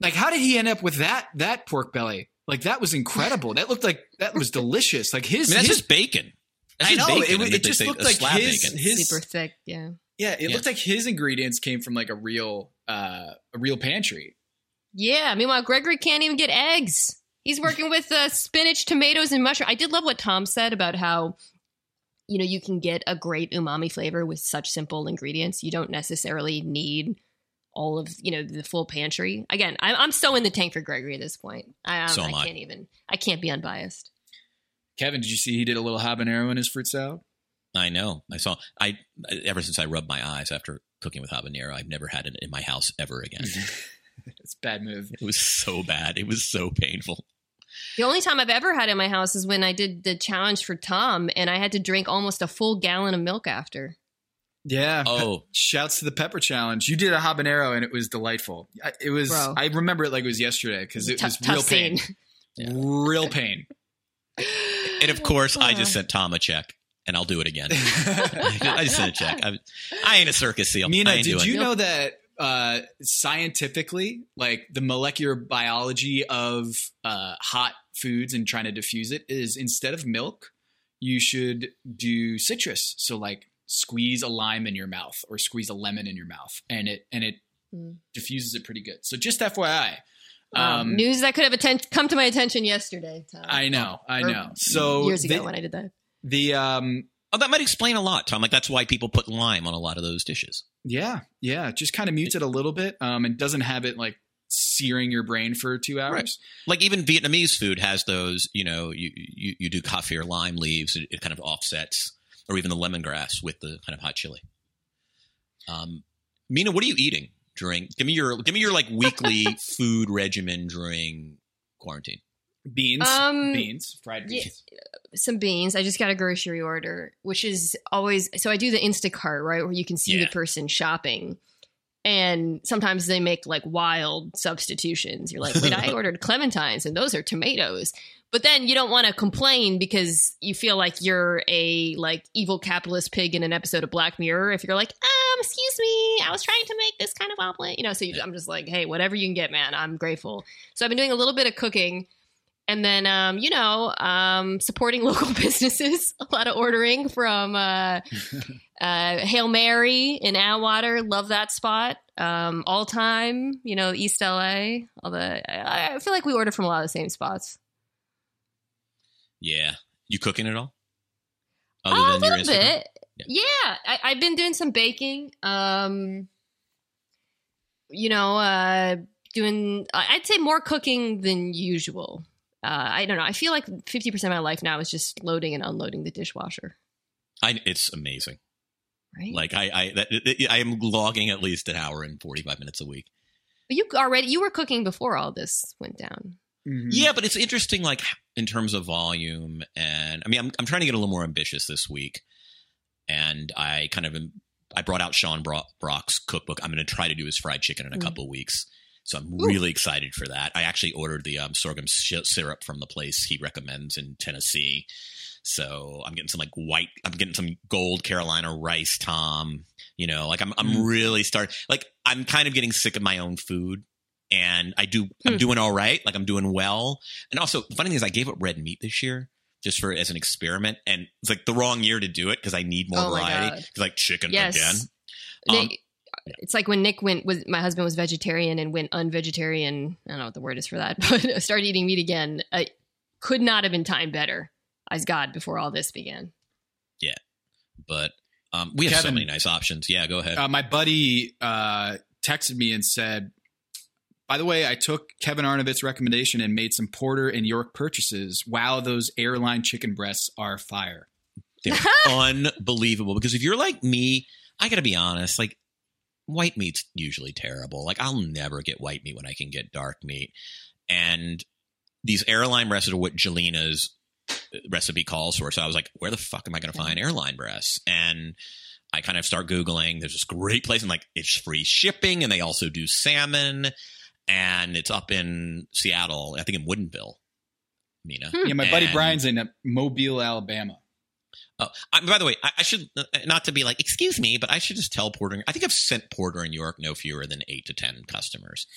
like how did he end up with that that pork belly? Like that was incredible. That looked like that was delicious. Like I his mean, that's his just bacon. That's I just know bacon. it, I mean, it just looked like slab his bacon. his Super thick, yeah. yeah. It Yeah. looked like his ingredients came from like a real uh a real pantry. Yeah. Meanwhile, Gregory can't even get eggs. He's working with uh, spinach, tomatoes, and mushroom. I did love what Tom said about how, you know, you can get a great umami flavor with such simple ingredients. You don't necessarily need all of you know the full pantry. Again, I'm, I'm so in the tank for Gregory at this point. I, I'm- So I I. can't even. I can't be unbiased. Kevin, did you see he did a little habanero in his fruit salad? I know. I saw. I ever since I rubbed my eyes after cooking with habanero, I've never had it in my house ever again. it's a bad move. It was so bad. It was so painful. The only time I've ever had in my house is when I did the challenge for Tom, and I had to drink almost a full gallon of milk after. Yeah. Oh. shouts to the pepper challenge. You did a habanero and it was delightful. It was. Bro. I remember it like it was yesterday because it Tough- was real tough pain. scene. Real pain. And of course, I just ah. sent Tom a check, and I'll do it again. I just sent a check. I, I ain't a circus seal. Mina, I ain't did doing you it. know that uh, scientifically, like the molecular biology of uh, hot foods and trying to diffuse it is instead of milk, you should do citrus. So like squeeze a lime in your mouth or squeeze a lemon in your mouth, and it and it Mm. diffuses it pretty good. So just FYI. Um, Um, news that could have atten- come to my attention yesterday. Tom. I know, I Or know. So years ago the- when I did that. the um Oh, that might explain a lot, Tom. Like that's why people put lime on a lot of those dishes. Yeah, yeah, it just kind of mutes it a little bit, um, and doesn't have it like searing your brain for two hours. Like even Vietnamese food has those. You know, you you, you do coffee or lime leaves. It, it kind of offsets, or even the lemongrass with the kind of hot chili. Um, Mina, what are you eating during? Give me your give me your like weekly food regimen during quarantine. Beans, Um, beans, fried yeah, beans. some beans. I just got a grocery order, which is always so I do the Instacart, right, where you can see the person shopping. And sometimes they make like wild substitutions. You're like, wait, I ordered clementines and those are tomatoes. But then you don't want to complain because you feel like you're a like evil capitalist pig in an episode of Black Mirror. If you're like, um, excuse me, I was trying to make this kind of omelet, you know. So you, I'm just like, hey, whatever you can get, man. I'm grateful. So I've been doing a little bit of cooking and then um, you know um, supporting local businesses a lot of ordering from uh, uh, hail mary in atwater love that spot. Um, all time you know east la all the I, I feel like we order from a lot of the same spots. Yeah, you cooking at all? Other Oh, a little bit. Yeah, I, i've been doing some baking um, you know uh, doing i'd say more cooking than usual uh, i don't know i feel like 50% of my life now is just loading and unloading the dishwasher I, it's amazing. Right. Like I, I, that, it- I am logging at least an hour and forty five minutes a week. But you already you were cooking before all this went down. Yeah, but it's interesting, like in terms of volume, and I mean, I'm I'm trying to get a little more ambitious this week, and I kind of am, I brought out Sean Brock's cookbook. I'm going to try to do his fried chicken in a Mm. couple of weeks, so I'm really excited for that. I actually ordered the um, sorghum syrup from the place he recommends in Tennessee. So I'm getting some like white, I'm getting some gold Carolina rice, Tom. You know, like I'm, I'm Mm. really starting, like I'm kind of getting sick of my own food and I do, I'm doing all right. Like I'm doing well. And also the funny thing is I gave up red meat this year just for, as an experiment. And it's like the wrong year to do it because I need more Oh variety. Like chicken Yes. again. Um, Nick, it's like when Nick went was my husband was vegetarian and went unvegetarian. I don't know what the word is for that, but started eating meat again. I could not have been timed better as God before all this began. yeah. But, um, we have so many nice options. Yeah. Go ahead. Uh, my buddy uh, texted me and said, "By the way, I took Kevin Arnovitz's recommendation and made some porter and York purchases. Wow, those airline chicken breasts are fire." They're unbelievable because if you're like me, I got to be honest, like white meat's usually terrible. Like I'll never get white meat when I can get dark meat. And these airline breasts are what Jelina's recipe calls for. So I was like, where the fuck am I going to find airline breasts? And I kind of start Googling. There's this great place and like it's free shipping and they also do salmon and it's up in Seattle, I think in Woodinville. Mina. Yeah, my buddy And- Brian's in uh, Mobile, Alabama. Oh, I, by the way, I, I should uh, not to be like, excuse me, but I should just tell Porter. I think I've sent Porter and York no fewer than eight to ten customers,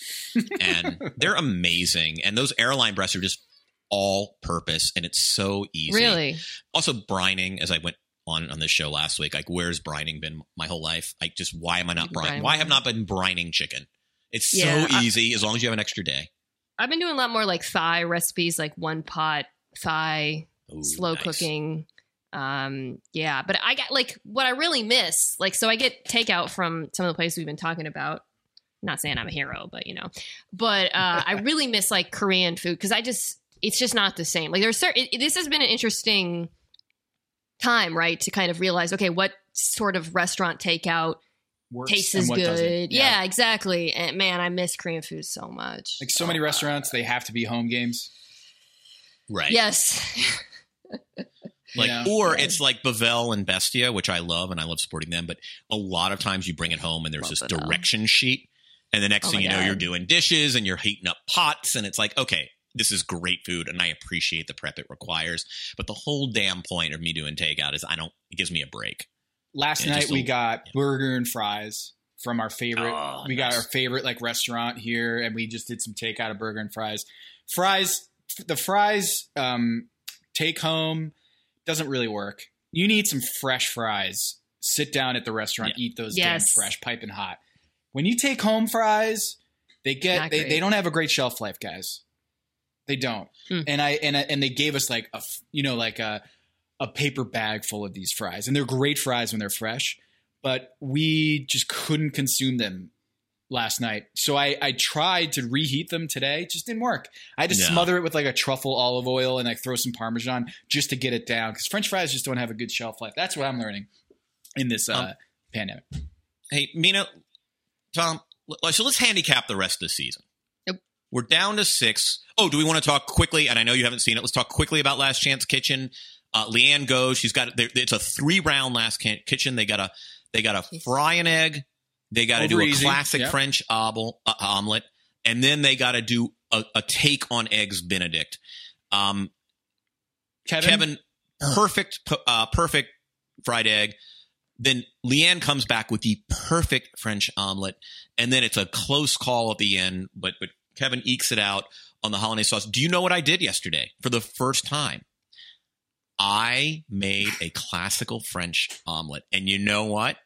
and they're amazing. And those airline breasts are just all purpose, and it's so easy. Really? Also, brining, as I went on on this show last week, like where's brining been my whole life? Like, just why am I not brining? Why have not been brining chicken? It's Yeah, so I- easy as long as you have an extra day. I've been doing a lot more like thigh recipes, like one pot thigh, Ooh, slow nice. cooking. Um, yeah, but I got like what I really miss. Like, so I get takeout from some of the places we've been talking about. Not saying I'm a hero, but you know, but uh, I really miss like Korean food because I just it's just not the same. Like, there's certain. It, this has been an interesting time, right, to kind of realize, okay, what sort of restaurant takeout Works tastes as good? doesn't. Yeah. exactly. And man, I miss Korean food so much. Like so many restaurants, they have to be home games. Right. Yes. Like, Yeah. or it's like Bavel and Bestia, which I love and I love supporting them. But a lot of times you bring it home and there's Love this Bavel. direction sheet. And the next Oh thing my you know, you're doing dishes and you're heating up pots. And it's like, okay, this is great food and I appreciate the prep it requires. But the whole damn point of me doing takeout is I don't, it gives me a break. Last Yeah, night we a- got burger and fries from our favorite. Oh, we got our favorite like restaurant here, and we just did some takeout of burger and fries. Fries, the fries um, take home doesn't really work. You need some fresh fries. sit down at the restaurant, eat those Yes. damn fresh, piping hot. When you take home fries, they get they, they don't have a great shelf life, guys. They don't. Hmm. And I and I, and they gave us like a you know like a a paper bag full of these fries, and they're great fries when they're fresh, but we just couldn't consume them last night. So I I tried to reheat them today, it just didn't work. I had to No. smother it with like a truffle olive oil and like throw some parmesan just to get it down because French fries just don't have a good shelf life. That's what I'm learning in this uh, Um, pandemic. Hey, Mina, Tom, so let's handicap the rest of the season. Yep. We're down to six. Oh, do we want to talk quickly? And I know you haven't seen it. Let's talk quickly about Last Chance Kitchen. Uh, Lee Anne goes. She's got. there- It's a three round Last Can- Kitchen. They got a. They got a fry an egg. They got to do a easy. classic Yep. French obel, uh, omelet, and then they got to do a, a take on eggs Benedict. Um, Kevin, Kevin, perfect, uh, perfect fried egg. Then Lee Anne comes back with the perfect French omelet, and then it's a close call at the end. But but Kevin ekes it out on the hollandaise sauce. Do you know what I did yesterday for the first time? I made a classical French omelet, and you know what?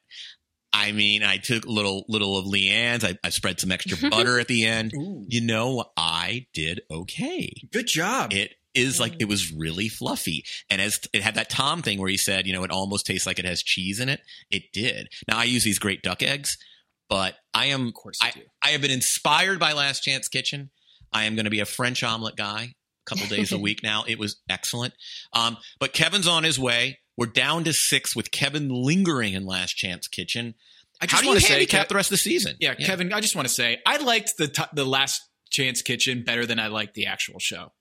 I mean, I took a little little of Lee Anne's. I, I spread some extra butter at the end. Ooh. You know, I did okay. good job. It is like it was really fluffy, and as it had that Tom thing where he said, you know, it almost tastes like it has cheese in it. It did. Now I use these great duck eggs, but I am of course, I. I have been inspired by Last Chance Kitchen. I am going to be a French omelet guy a couple days a week now. It was excellent. Um, but Kevin's on his way. We're down to six with Kevin lingering in Last Chance Kitchen. I just want to say, handicap the rest of the season? Yeah, Kevin, I just want to say I liked the t- the last chance kitchen better than I liked the actual show.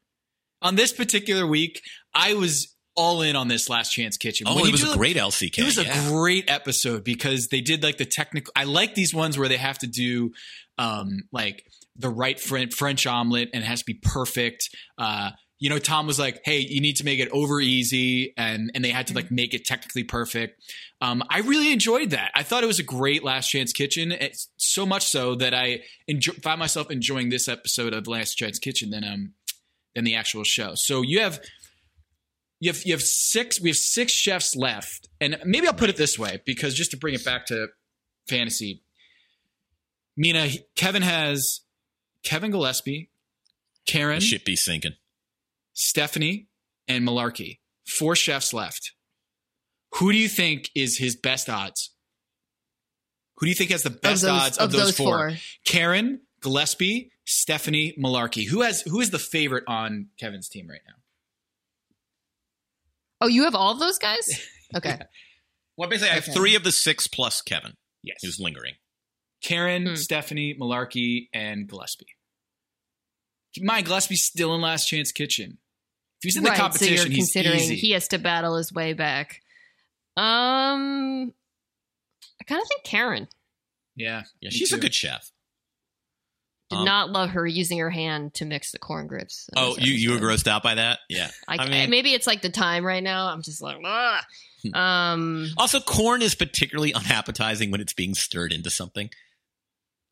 On this particular week, I was all in on this last chance kitchen. Oh, When it was a great LCK. It was a great episode because they did like the technical. I like these ones where they have to do um, like the right French, French omelet and it has to be perfect. Uh, you know, Tom was like, "Hey, you need to make it over easy," and and they had to like make it technically perfect. Um, I really enjoyed that. I thought it was a great Last Chance Kitchen. It's so much so that I enjoy, found myself enjoying this episode of Last Chance Kitchen than um than the actual show. So you have you have you have six we have six chefs left and maybe i'll put it this way because just to bring it back to fantasy mina kevin has kevin gillespie karen The ship be sinking. Stephanie and malarkey four chefs left who do you think is his best odds who do you think has the best those- odds of, of those, those four? four. karen gillespie stephanie malarkey who has who is the favorite on kevin's team right now Oh, you have all of those guys? Okay. Well, basically, I have Okay. three of the six plus Kevin, yes who's lingering. Karen, Hmm. Stephanie, Malarkey, and Gillespie. Keep in mind, Gillespie's still in Last Chance Kitchen. If he's in the right, competition, so you're he's considering easy. he has to battle his way back. Um, I kind of think Karen yeah, Yeah, me she's a good chef. did Um, not love her using her hand to mix the corn grits. Oh, you you were grossed out by that? Yeah. I, I mean- maybe it's like the time right now. I'm just like, ah. um, Also, corn is particularly unappetizing when it's being stirred into something.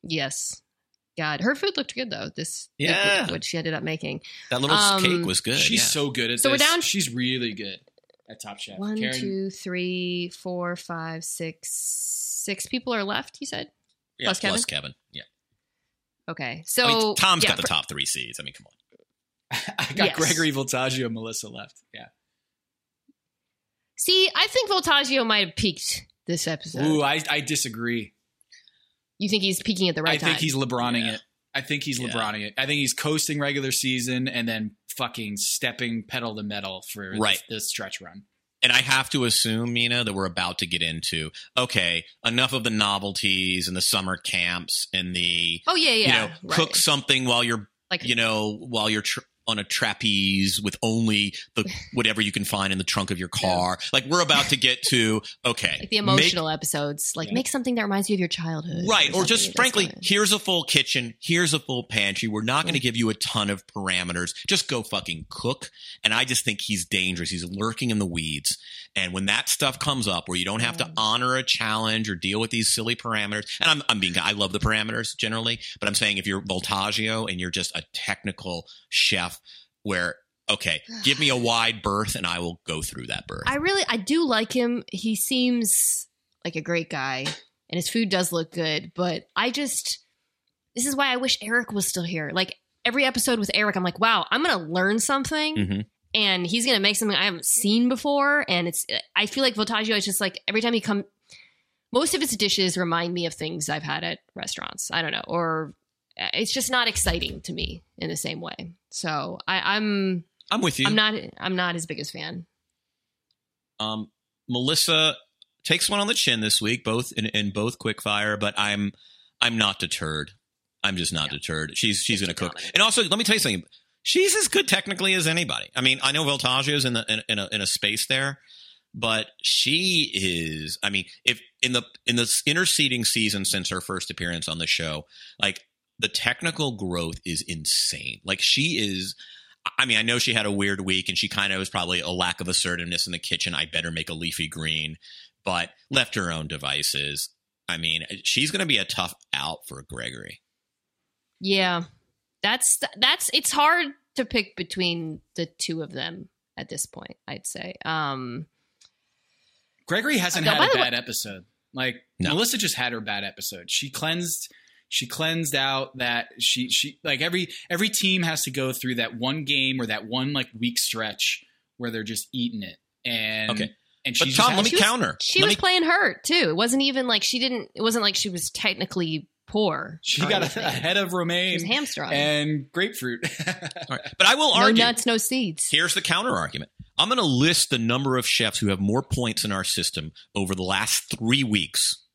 yes. God, her food looked good though. This Yeah. what she ended up making. That little Um, cake was good. She's yeah. so good at So we're down- She's really good at Top Chef. One, Karen, two, three, four, five, six, six people are left. You said yeah, plus Kevin? plus Kevin. Yeah. okay. So I mean, Tom's yeah, got the for- top three seeds. I mean, come on. I got Yes. Gregory Voltaggio and Melissa left. Yeah. See, I think Voltaggio might have peaked this episode. Ooh, I, I disagree. You think he's peaking at the right I time? I think he's LeBroning Yeah. it. I think he's Yeah. LeBroning it. I think he's coasting regular season and then fucking stepping pedal to metal for Right. this, this stretch run. And I have to assume, Mina, that we're about to get into okay, enough of the novelties and the summer camps and the Oh yeah, yeah. you know right. cook something while you're Like- you know while you're tr- on a trapeze with only the whatever you can find in the trunk of your car. Like we're about to get to okay, like the make- emotional episodes. Like make something that reminds you of your childhood, Right. Or something just frankly, here's a full kitchen. Here's a full pantry. We're not going to give you a ton of parameters. Just go fucking cook. And I just think he's dangerous. He's lurking in the weeds. And when that stuff comes up where you don't have to honor a challenge or deal with these silly parameters, and I'm, I'm being, I love the parameters generally, but I'm saying if you're Voltaggio and you're just a technical chef where, okay, give me a wide berth and I will go through that berth. I really, I do like him. He seems like a great guy, and his food does look good. But I just this is why I wish Eric was still here. Like every episode with Eric, I'm like, wow, I'm gonna learn something. Mhm. And he's gonna make something I haven't seen before, and it's. I feel like Voltaggio is just like every time he come, most of his dishes remind me of things I've had at restaurants. I don't know, or it's just not exciting to me in the same way. So I, I'm I'm with you. I'm not I'm not his biggest fan. Um, Melissa takes one on the chin this week, both in, in both quick fire, but I'm I'm not deterred. I'm just not deterred. She's she's going to cook. And also, let me tell you something. She's as good technically as anybody. I mean, I know Voltaggio's in the in, in a in a space there, but she is. I mean, if in the in the interceding season since her first appearance on the show, like the technical growth is insane. Like she is. I mean, I know she had a weird week and she kind of was probably a lack of assertiveness in the kitchen. I better make a leafy green, but left her own devices. I mean, she's going to be a tough out for Gregory. Yeah, that's that's it's hard to pick between the two of them at this point. I'd say. Um Gregory hasn't No, had a the bad episode. Like Melissa just had her bad episode. She cleansed she cleansed out that she she like every every team has to go through that one game or that one like week stretch where they're just eating it. And Okay. and But she's Tom, just let me had- She was- counter. She Let was me- playing hurt too. It wasn't even like she didn't. It wasn't like she was technically poor. She got anything. ahead of Romaine. She was hamstrung. and grapefruit. But I will argue. no argue. nuts, no seeds. Here's the counter argument. I'm going to list the number of chefs who have more points in our system over the last three weeks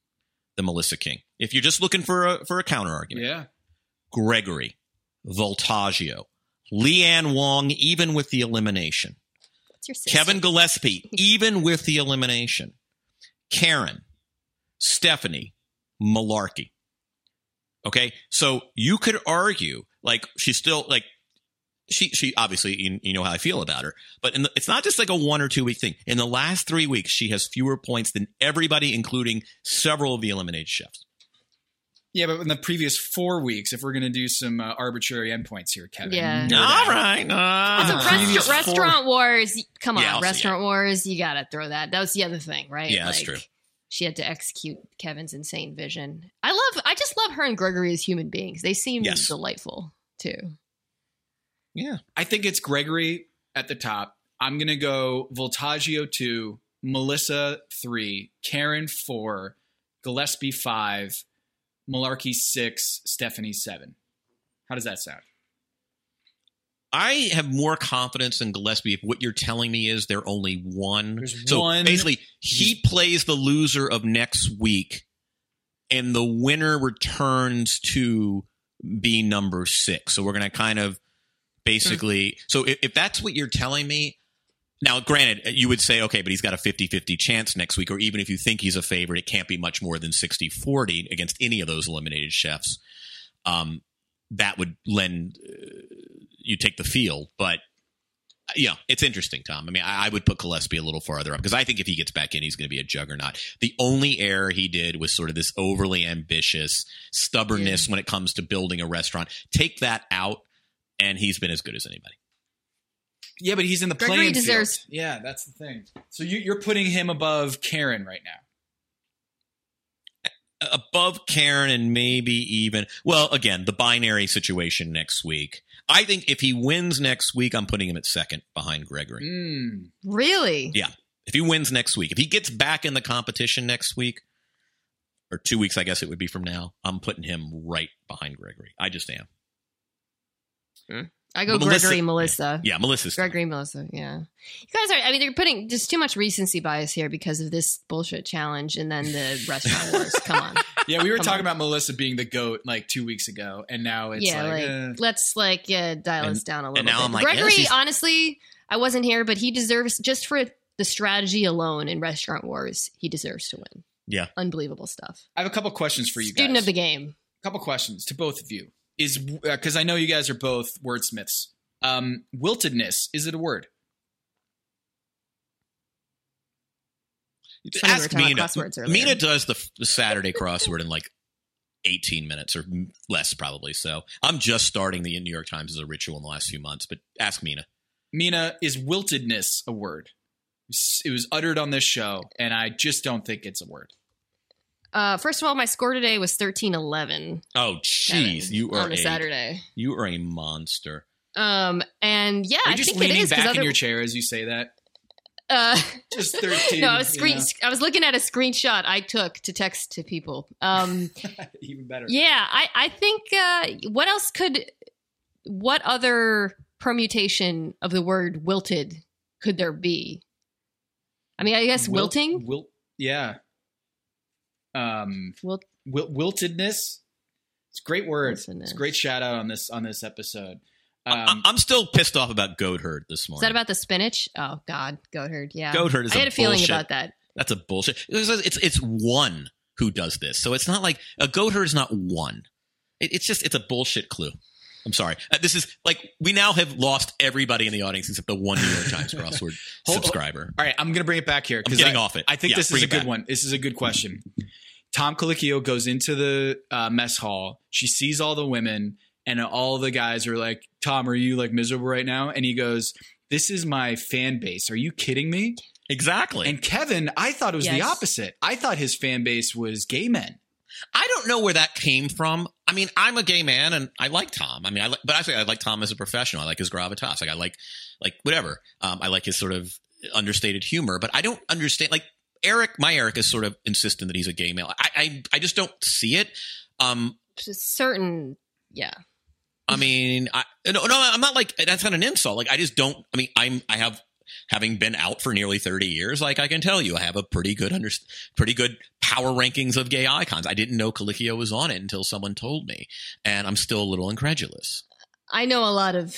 than Melissa King. If you're just looking for a for a counter argument, yeah. Gregory, Voltaggio, Lee Anne Wong, even with the elimination, your? Kevin Gillespie, even with the elimination, Karen, Stephanie, Malarkey. Okay, so you could argue like she's still like she she obviously you, you know how I feel about her, but in the, it's not just like a one or two week thing. In the last three weeks, she has fewer points than everybody, including several of the eliminated chefs. Yeah, but in the previous four weeks, if we're going to do some uh, arbitrary endpoints here, Kevin. Yeah. know All that. right, That's a Uh, rest- four- restaurant wars. Come on, Yeah, I'll restaurant wars. You gotta throw that. That was the other thing, right? Yeah, that's true. She had to execute Kevin's insane vision. I love. I just love her and Gregory as human beings. They seem Yes. delightful too. Yeah. I think it's Gregory at the top. I'm going to go Voltaggio 2, Melissa 3, Karen 4, Gillespie 5, Malarkey 6, Stephanie 7. How does that sound? I have more confidence in Gillespie if what you're telling me is they're only one. There's so one- basically, he plays the loser of next week, and the winner returns to be number six. So we're going to kind of basically. So if, if that's what you're telling me. Now, granted, you would say, okay, but he's got a 50 50 chance next week, or even if you think he's a favorite, it can't be much more than 60 40 against any of those eliminated chefs. Um, that would lend uh, you take the field. But you know, it's interesting, Tom. I mean, I, I would put Gillespie a little farther up because I think if he gets back in, he's going to be a juggernaut. The only error he did was sort of this overly ambitious stubbornness when it comes to building a restaurant. Take that out, and he's been as good as anybody. Yeah, but he's in the Gregory playing deserves- field. Yeah, that's the thing. So you, you're putting him above Karen right now. above Karen and maybe even well again the binary situation next week. I think if he wins next week, I'm putting him at second behind Gregory. Mm. Really? Yeah, if he wins next week, if he gets back in the competition next week or two weeks, I guess it would be from now. I'm putting him right behind Gregory. I just am. I go Melissa- Gregory, Melissa. Yeah, Melissa's Gregory, Melissa. Yeah, you guys are. I mean, they're putting just too much recency bias here because of this bullshit challenge, and then the restaurant wars. Come on. Yeah, we were Come talking on. about Melissa being the goat like two weeks ago, and now it's yeah, like, like, eh. let's like yeah dial And- us down a and little now bit. I'm like, Gregory, she's- honestly, I wasn't here, but he deserves just for the strategy alone in restaurant wars. He deserves to win. Yeah. Unbelievable stuff. I have a couple questions for you guys. Student guys. of the game. A couple questions to both of you. Is because I know you guys are both wordsmiths. Um, wiltedness is it a word? It's we Ask Mina. about crosswords earlier. Mina does the, the Saturday crossword in like 18 minutes or less, probably. So I'm just starting the New York Times as a ritual in the last few months. But ask Mina. Mina, is wiltedness a word? It was uttered on this show, and I just don't think it's a word. Uh, first of all, my score today was thirteen eleven. Oh, jeez, you are on a Saturday. You are a monster. Um, and yeah, Are you I just think leaning is 'cause back in your chair as you say that? Uh, Just 13. no, I was you know? I was looking at a screenshot I took to text to people. Um, Even better. yeah, I I think uh, what else could what other permutation of the word wilted could there be? I mean, I guess Wilt- wilting. Wilt, yeah. Um, Wilt- wil- wiltedness. It's a great word. It's a great shout out on this on this episode. I- Um, I'm still pissed off about goat herd this Is morning. that about the spinach? Oh God, goat herd. Yeah, Goat herd is I a had a feeling bullshit. about that. That's a bullshit. It's, it's it's one who does this, so it's not like a goat herd is not one. It, it's just it's a bullshit clue. I'm sorry. Uh, this is like we now have lost everybody in the audience except the one New York Times crossword subscriber. All right, I'm going to bring it back here I'm getting I, off it. I think Yeah, this is a good back. one. This is a good question. Tom Colicchio goes into the uh, mess hall. She sees all the women, and all the guys are like, "Tom, are you like miserable right now?" And he goes, "This is my fan base. Are you kidding me?" Exactly. And Kevin, I thought it was the opposite. I thought his fan base was gay men. I don't know where that came from. I mean, I'm a gay man and I like Tom. I mean, I like, but actually, I like Tom as a professional. I like his gravitas. Like I like, like whatever. Um, I like his sort of understated humor. But I don't understand. Like Eric, my Eric is sort of insistent that he's a gay male. I, I, I just don't see it. Um, Just certain, yeah. I mean, I no, no, I'm not like that's not an insult. Like I just don't. I mean, I'm I have having been out for nearly 30 years. Like I can tell you, I have a pretty good under, pretty good power rankings of gay icons. I didn't know Colicchio was on it until someone told me, and I'm still a little incredulous. I know a lot of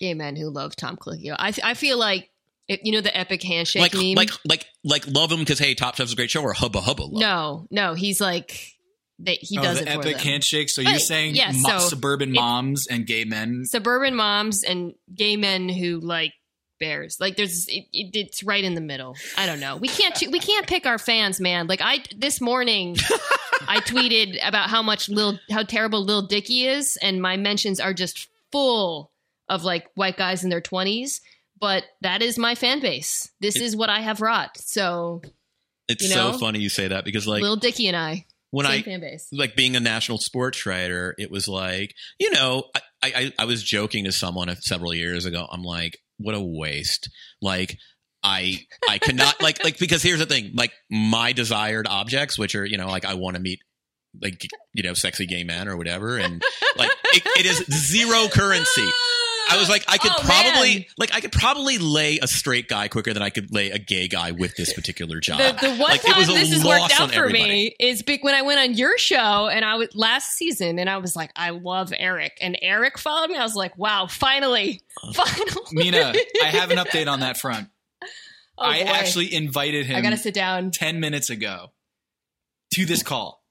gay men who love Tom Colicchio. I I feel like it, you know the epic handshake Like meme. like like like love him because hey, Top Chef's a great show, or hubba hubba. Love. no, no, he's like that. He oh, does the it for epic them. handshake. So But, you're saying yeah, mo- so suburban it- moms and gay men? Suburban moms and gay men who like bears. Like there's it, it, it's right in the middle. I don't know. We can't we can't pick our fans, man. Like I this morning I tweeted about how much Lil how terrible Lil Dicky is and my mentions are just full of like white guys in their 20s, but that is my fan base. This It- is what I have wrought. So It's you so funny you say that because like Lil Dicky and I when I fan base. like being a national sports writer, it was like, you know, I, I, I was joking to someone several years ago. I'm like, what a waste. Like, I, I cannot like, like, because here's the thing, like my desired objects, which are, you know, like I want to meet like, you know, sexy gay men or whatever. And like, it, it is zero currency. I was like, I could Oh, probably, man. like, I could probably lay a straight guy quicker than I could lay a gay guy with this particular job. The, the one Like, it time was a this has worked out for everybody. me is big when I went on your show and I was last season and I was like, I love Eric. And Eric followed me. I was like, wow, finally. Uh, finally. Mina, I have an update on that front. Oh, I boy. actually invited him I gotta sit down. 10 minutes ago to this call.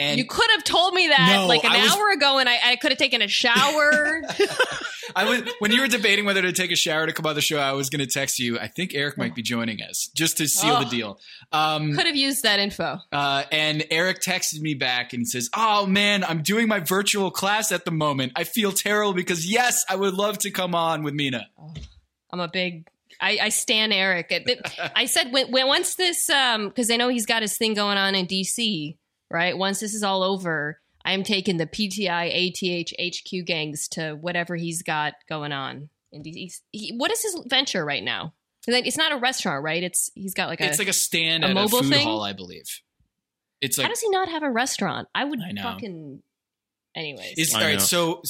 And you could have told me that No, like an was- hour ago and I, I could have taken a shower. I was when you were debating whether to take a shower to come on the show, I was going to text you. I think Eric might be joining us just to seal Oh. the deal. Um, could have used that info. uh, and Eric texted me back and says, "Oh man, I'm doing my virtual class at the moment. I feel terrible because yes, I would love to come on with Mina." I'm a big. I, I stan Eric. I said when, when once this, um, because I know he's got his thing going on in DC, right? Once this is all over, I am taking the PTI, ATH, HQ gangs to whatever he's got going on in DC. He's- He, what is his venture right now? It's not a restaurant, right? It's he's got like a. it's like a stand a at a mobile food thing? hall, I believe. It's like, how does he not have a restaurant? I would I know. fucking. Anyways, Is, all I right, know. so,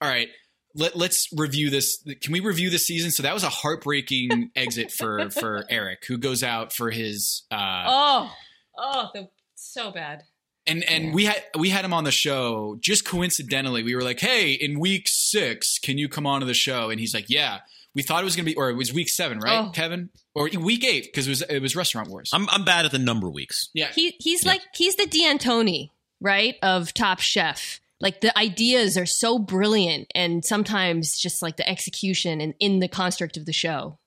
all right, let, let's review this. Can we review this season? So that was a heartbreaking exit for for Eric, who goes out for his. Uh, oh, oh, the, so bad. And and we had we had him on the show just coincidentally. We were like, "Hey, in week six, can you come on to the show?" And he's like, "Yeah." We thought it was gonna be, or it was week seven, right, Oh. Kevin, or week eight because it was it was Restaurant Wars. I'm, I'm bad at the number weeks. yeah, He he's like he's the D'Antoni, right? Of Top Chef. Like the ideas are so brilliant, and sometimes just like the execution and in the construct of the show.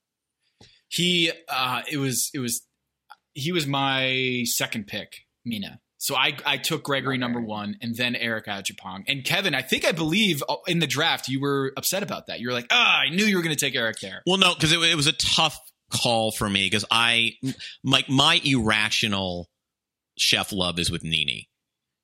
he uh it was it was he was my second pick mina so i i took gregory number one and then eric Adjepong. and kevin i think i believe uh, in the draft you were upset about that you were like ah i knew you were going to take eric there Well, no, because it, it was a tough call for me because I, like, my irrational chef love is with Nini,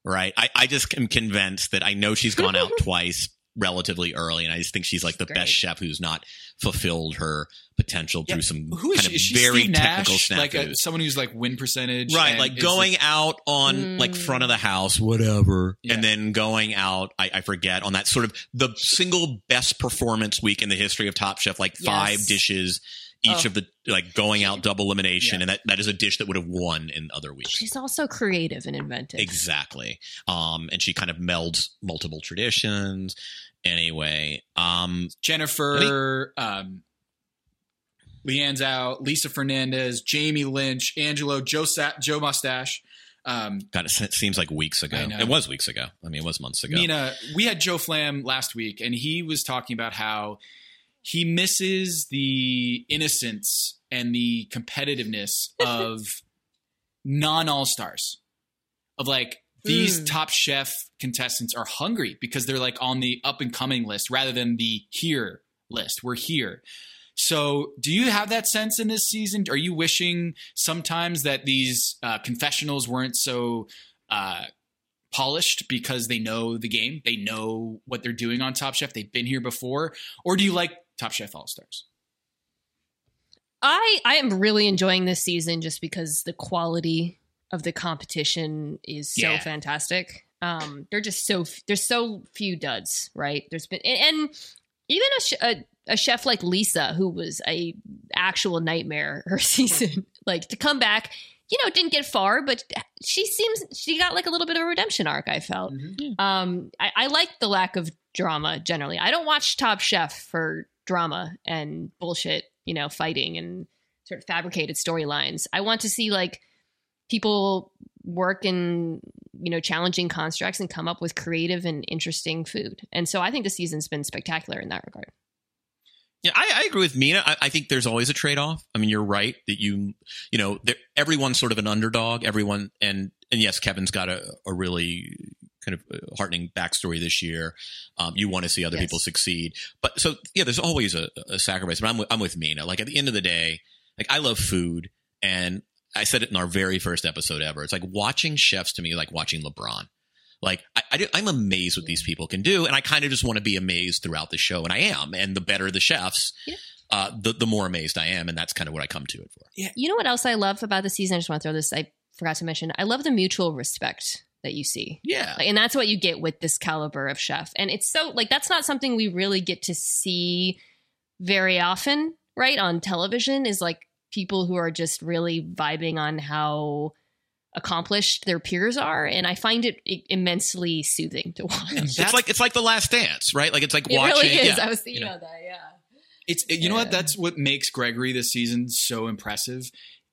right? I, I just am convinced that I know she's gone out twice relatively early, and I just think she's like the best chef who's not fulfilled her potential through some Who is kind she? of she very Steve technical Nash? snafus. Like a, someone who's like win percentage, Right, like going like- out on like front of the house, whatever, and then going out. I, I forget on that sort of the single best performance week in the history of Top Chef, like five dishes, each Oh. of the like going out double elimination, and that that is a dish that would have won in other weeks. She's also creative and inventive. Exactly. Um, and she kind of melds multiple traditions. Anyway, um, Jennifer, um, Lee Anne's out, Lisa Fernandes, Jamie Lynch, Angelo, Joe, Sa- Joe Mustache. Um, God, it seems like weeks ago. It was weeks ago. I mean, it was months ago. Mina, we had Joe Flamm last week, and he was talking about how he misses the innocence and the competitiveness of non All Stars. Of like these Mm. top chef contestants are hungry because they're like on the up and coming list rather than the here list. We're here. So, do you have that sense in this season? Are you wishing sometimes that these uh, confessionals weren't so uh, polished because they know the game, they know what they're doing on Top Chef, they've been here before, or do you like Top Chef All Stars? I I am really enjoying this season just because the quality of the competition is so Yeah. fantastic. Um, they're just so there's so few duds, right? There's been and, and even a, a a chef like Lisa, who was a actual nightmare her season, like to come back. You know, didn't get far, but she seems she got like a little bit of a redemption arc. I felt. Um, I, I like the lack of drama generally. I don't watch Top Chef for drama and bullshit, you know, fighting and sort of fabricated storylines. I want to see like people work in you know challenging constructs and come up with creative and interesting food. And so I think the season's been spectacular in that regard. Yeah, I, I agree with Mina. I, I think there's always a trade off. I mean, you're right that you, you know, everyone's sort of an underdog. Everyone, and and yes, Kevin's got a, a really kind of uh, heartening backstory this year. Um, you want to see other Yes. people succeed, but so yeah, there's always a, a sacrifice. But I'm with, I'm with Mina. Like at the end of the day, like I love food, and I said it in our very first episode ever. It's like watching chefs to me, like watching LeBron. Like I, I do, I'm amazed what these people can do, and I kind of just want to be amazed throughout the show, and I am. And the better the chefs, uh, the the more amazed I am, and that's kind of what I come to it for. Yeah. You know what else I love about the season? I just want to throw this. I forgot to mention. I love the mutual respect that you see. Yeah. Like, and that's what you get with this caliber of chef. And it's so like that's not something we really get to see very often, right? On television is like people who are just really vibing on how accomplished their peers are and I find it immensely soothing to watch. it's like it's like the Last Dance, right? Like it's like It watching. really is. yeah, I was thinking you know. of that, yeah. It's you know what that's what makes Gregory this season so impressive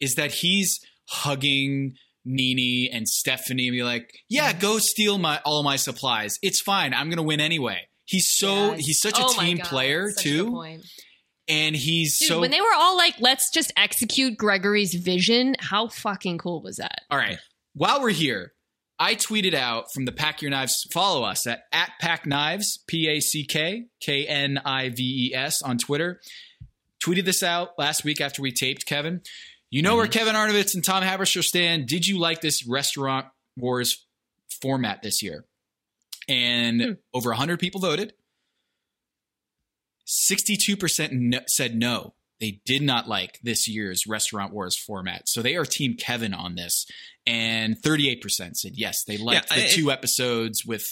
is that he's hugging Nini and Stephanie and be like, "Yeah, mm-hmm. go steal my all my supplies. It's fine. I'm going to win anyway." He's so Yes. he's such a Oh my team God, player such a good too. Point. And he's Dude, so when they were all like, let's just execute Gregory's vision, how fucking cool was that? All right. While we're here, I tweeted out from the Pack Your Knives. Follow us at, at Pack Knives, P A C K K N I V E S on Twitter. Tweeted this out last week after we taped, Kevin. You know where mm-hmm. Kevin Arnovitz and Tom Haberstroh stand. Did you like this Restaurant Wars format this year? And hmm. over 100 people voted. 62% no, said no. They did not like this year's Restaurant Wars format. So they are Team Kevin on this. And 38% said yes, they liked Yeah, the I- two episodes with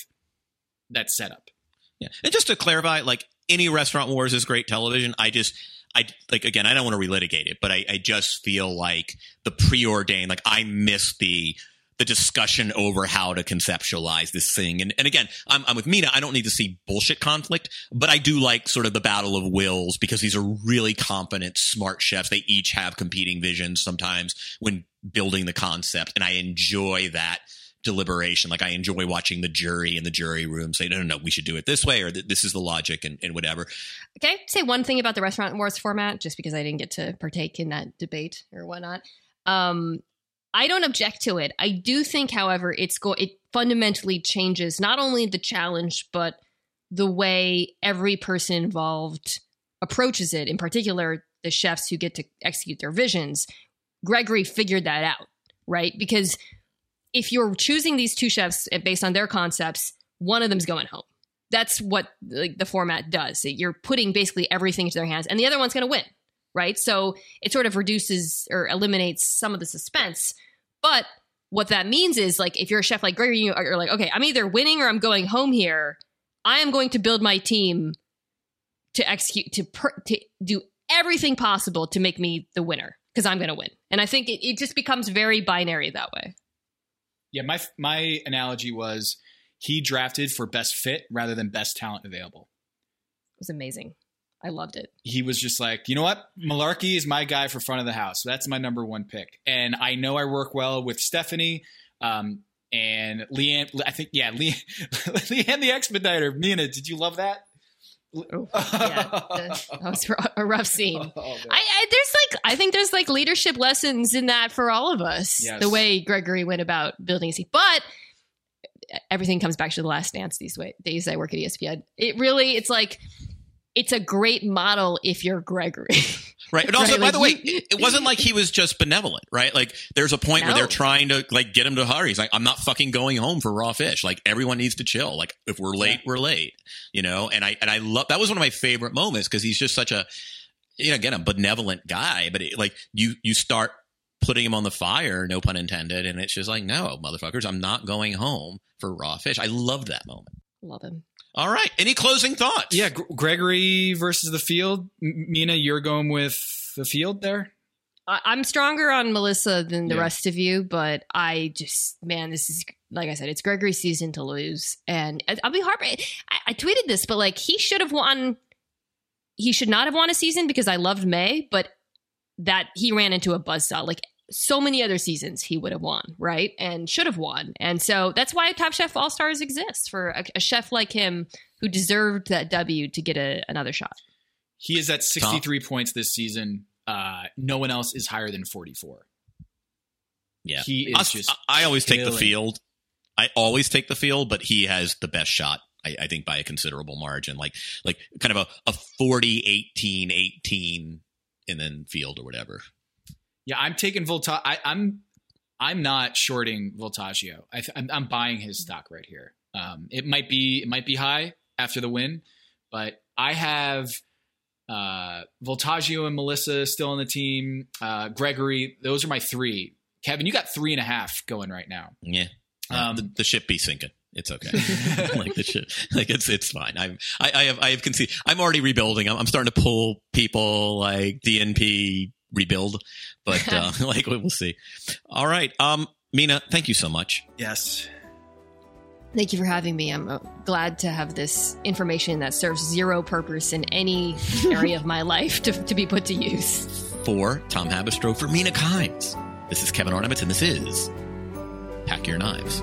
that setup. Yeah. And just to clarify, like any restaurant wars is great television. I just I like again, I don't want to relitigate it, but I, I just feel like the preordained, like I miss the the discussion over how to conceptualize this thing. And and again, I'm I'm with Mina. I don't need to see bullshit conflict, but I do like sort of the battle of wills because these are really competent, smart chefs. They each have competing visions sometimes when building the concept, and I enjoy that deliberation. Like I enjoy watching the jury in the jury room say, no, no, no, we should do it this way, or this is the logic, and, and whatever. Can I say one thing about the Restaurant Wars format, just because I didn't get to partake in that debate or whatnot? Um, I don't object to it. I do think, however, it's go it fundamentally changes not only the challenge but the way every person involved approaches it. In particular, the chefs who get to execute their visions. Gregory figured that out, right? Because if you're choosing these two chefs eh, based on their concepts, one of them's going home. That's what like, the format does. You're putting basically everything into their hands, and the other one's going to win, right? So it sort of reduces or eliminates some of the suspense. But what that means is, like, if you're a chef like Gregory, you're like, okay, I'm either winning or I'm going home here. I am going to build my team to execute to per, to do everything possible to make me the winner because I'm going to win. And I think it, it just becomes very binary that way. Yeah, my my analogy was he drafted for best fit rather than best talent available. It was amazing. I loved it. He was just like, you know what? Malarkey is my guy for front of the house. That's my number one pick. And I know I work well with Stephanie. Um, and Lee Anne, I think, yeah, Lee Anne, Leanne the Expediter. Mina, did you love that? Oh, yeah, that was a rough scene. Oh, I, I, there's like I think there's like leadership lessons in that for all of us. Yes. The way Gregory went about building a scene, but everything comes back to the Last Dance. These way, days I work at ESPN, it really it's like it's a great model if you're Gregory. Right. And also, right? by like the way, it wasn't like he was just benevolent, right? Like there's a point no. where they're trying to like get him to hurry. He's like, I'm not fucking going home for raw fish. Like everyone needs to chill. Like if we're late, we're late, you know? And I, and I love, that was one of my favorite moments because he's just such a, you know, again, a benevolent guy, but it, like you, you start putting him on the fire, no pun intended. And it's just like, no, motherfuckers, I'm not going home for raw fish. I love that moment. Love him. All right. Any closing thoughts? Yeah, G- Gregory versus the field. M- Mina, you're going with the field there. I- am stronger on Melissa than the yeah. rest of you, but I just man, this is like I said, it's Gregory's season to lose, and I'll be hard. I, I tweeted this, but like he should have won. He should not have won a season because I loved Mei, but that he ran into a buzzsaw. Like so many other seasons he would have won, right? And should have won. And so that's why Top Chef All Stars exists for a, a, chef like him who deserved that W to get a, another shot. He is at 63 Tom. points this season. Uh, no one else is higher than 44. Yeah. He is I, just. I always killing. take the field. I always take the field, but he has the best shot. I, I think by a considerable margin, like like kind of a, a 40, 18, 18, and then field or whatever. Yeah, I'm taking Volta. I, I'm I'm not shorting Voltaggio. I am I'm buying his stock right here. Um, it might be it might be high after the win, but I have uh, Voltaggio and Melissa still on the team. Uh, Gregory, those are my three. Kevin, you got three and a half going right now. Yeah, um, the, the ship be sinking. It's okay. like the shit. Like it's it's fine. I'm I, I have I have conceded. I'm already rebuilding. I'm, I'm starting to pull people like DNP rebuild, but uh, like we'll see. All right, um, Mina, thank you so much. Yes. Thank you for having me. I'm uh, glad to have this information that serves zero purpose in any area of my life to, to be put to use. For Tom Haberstroh, for Mina Kimes, this is Kevin Arnovitz, and this is Pack Your Knives.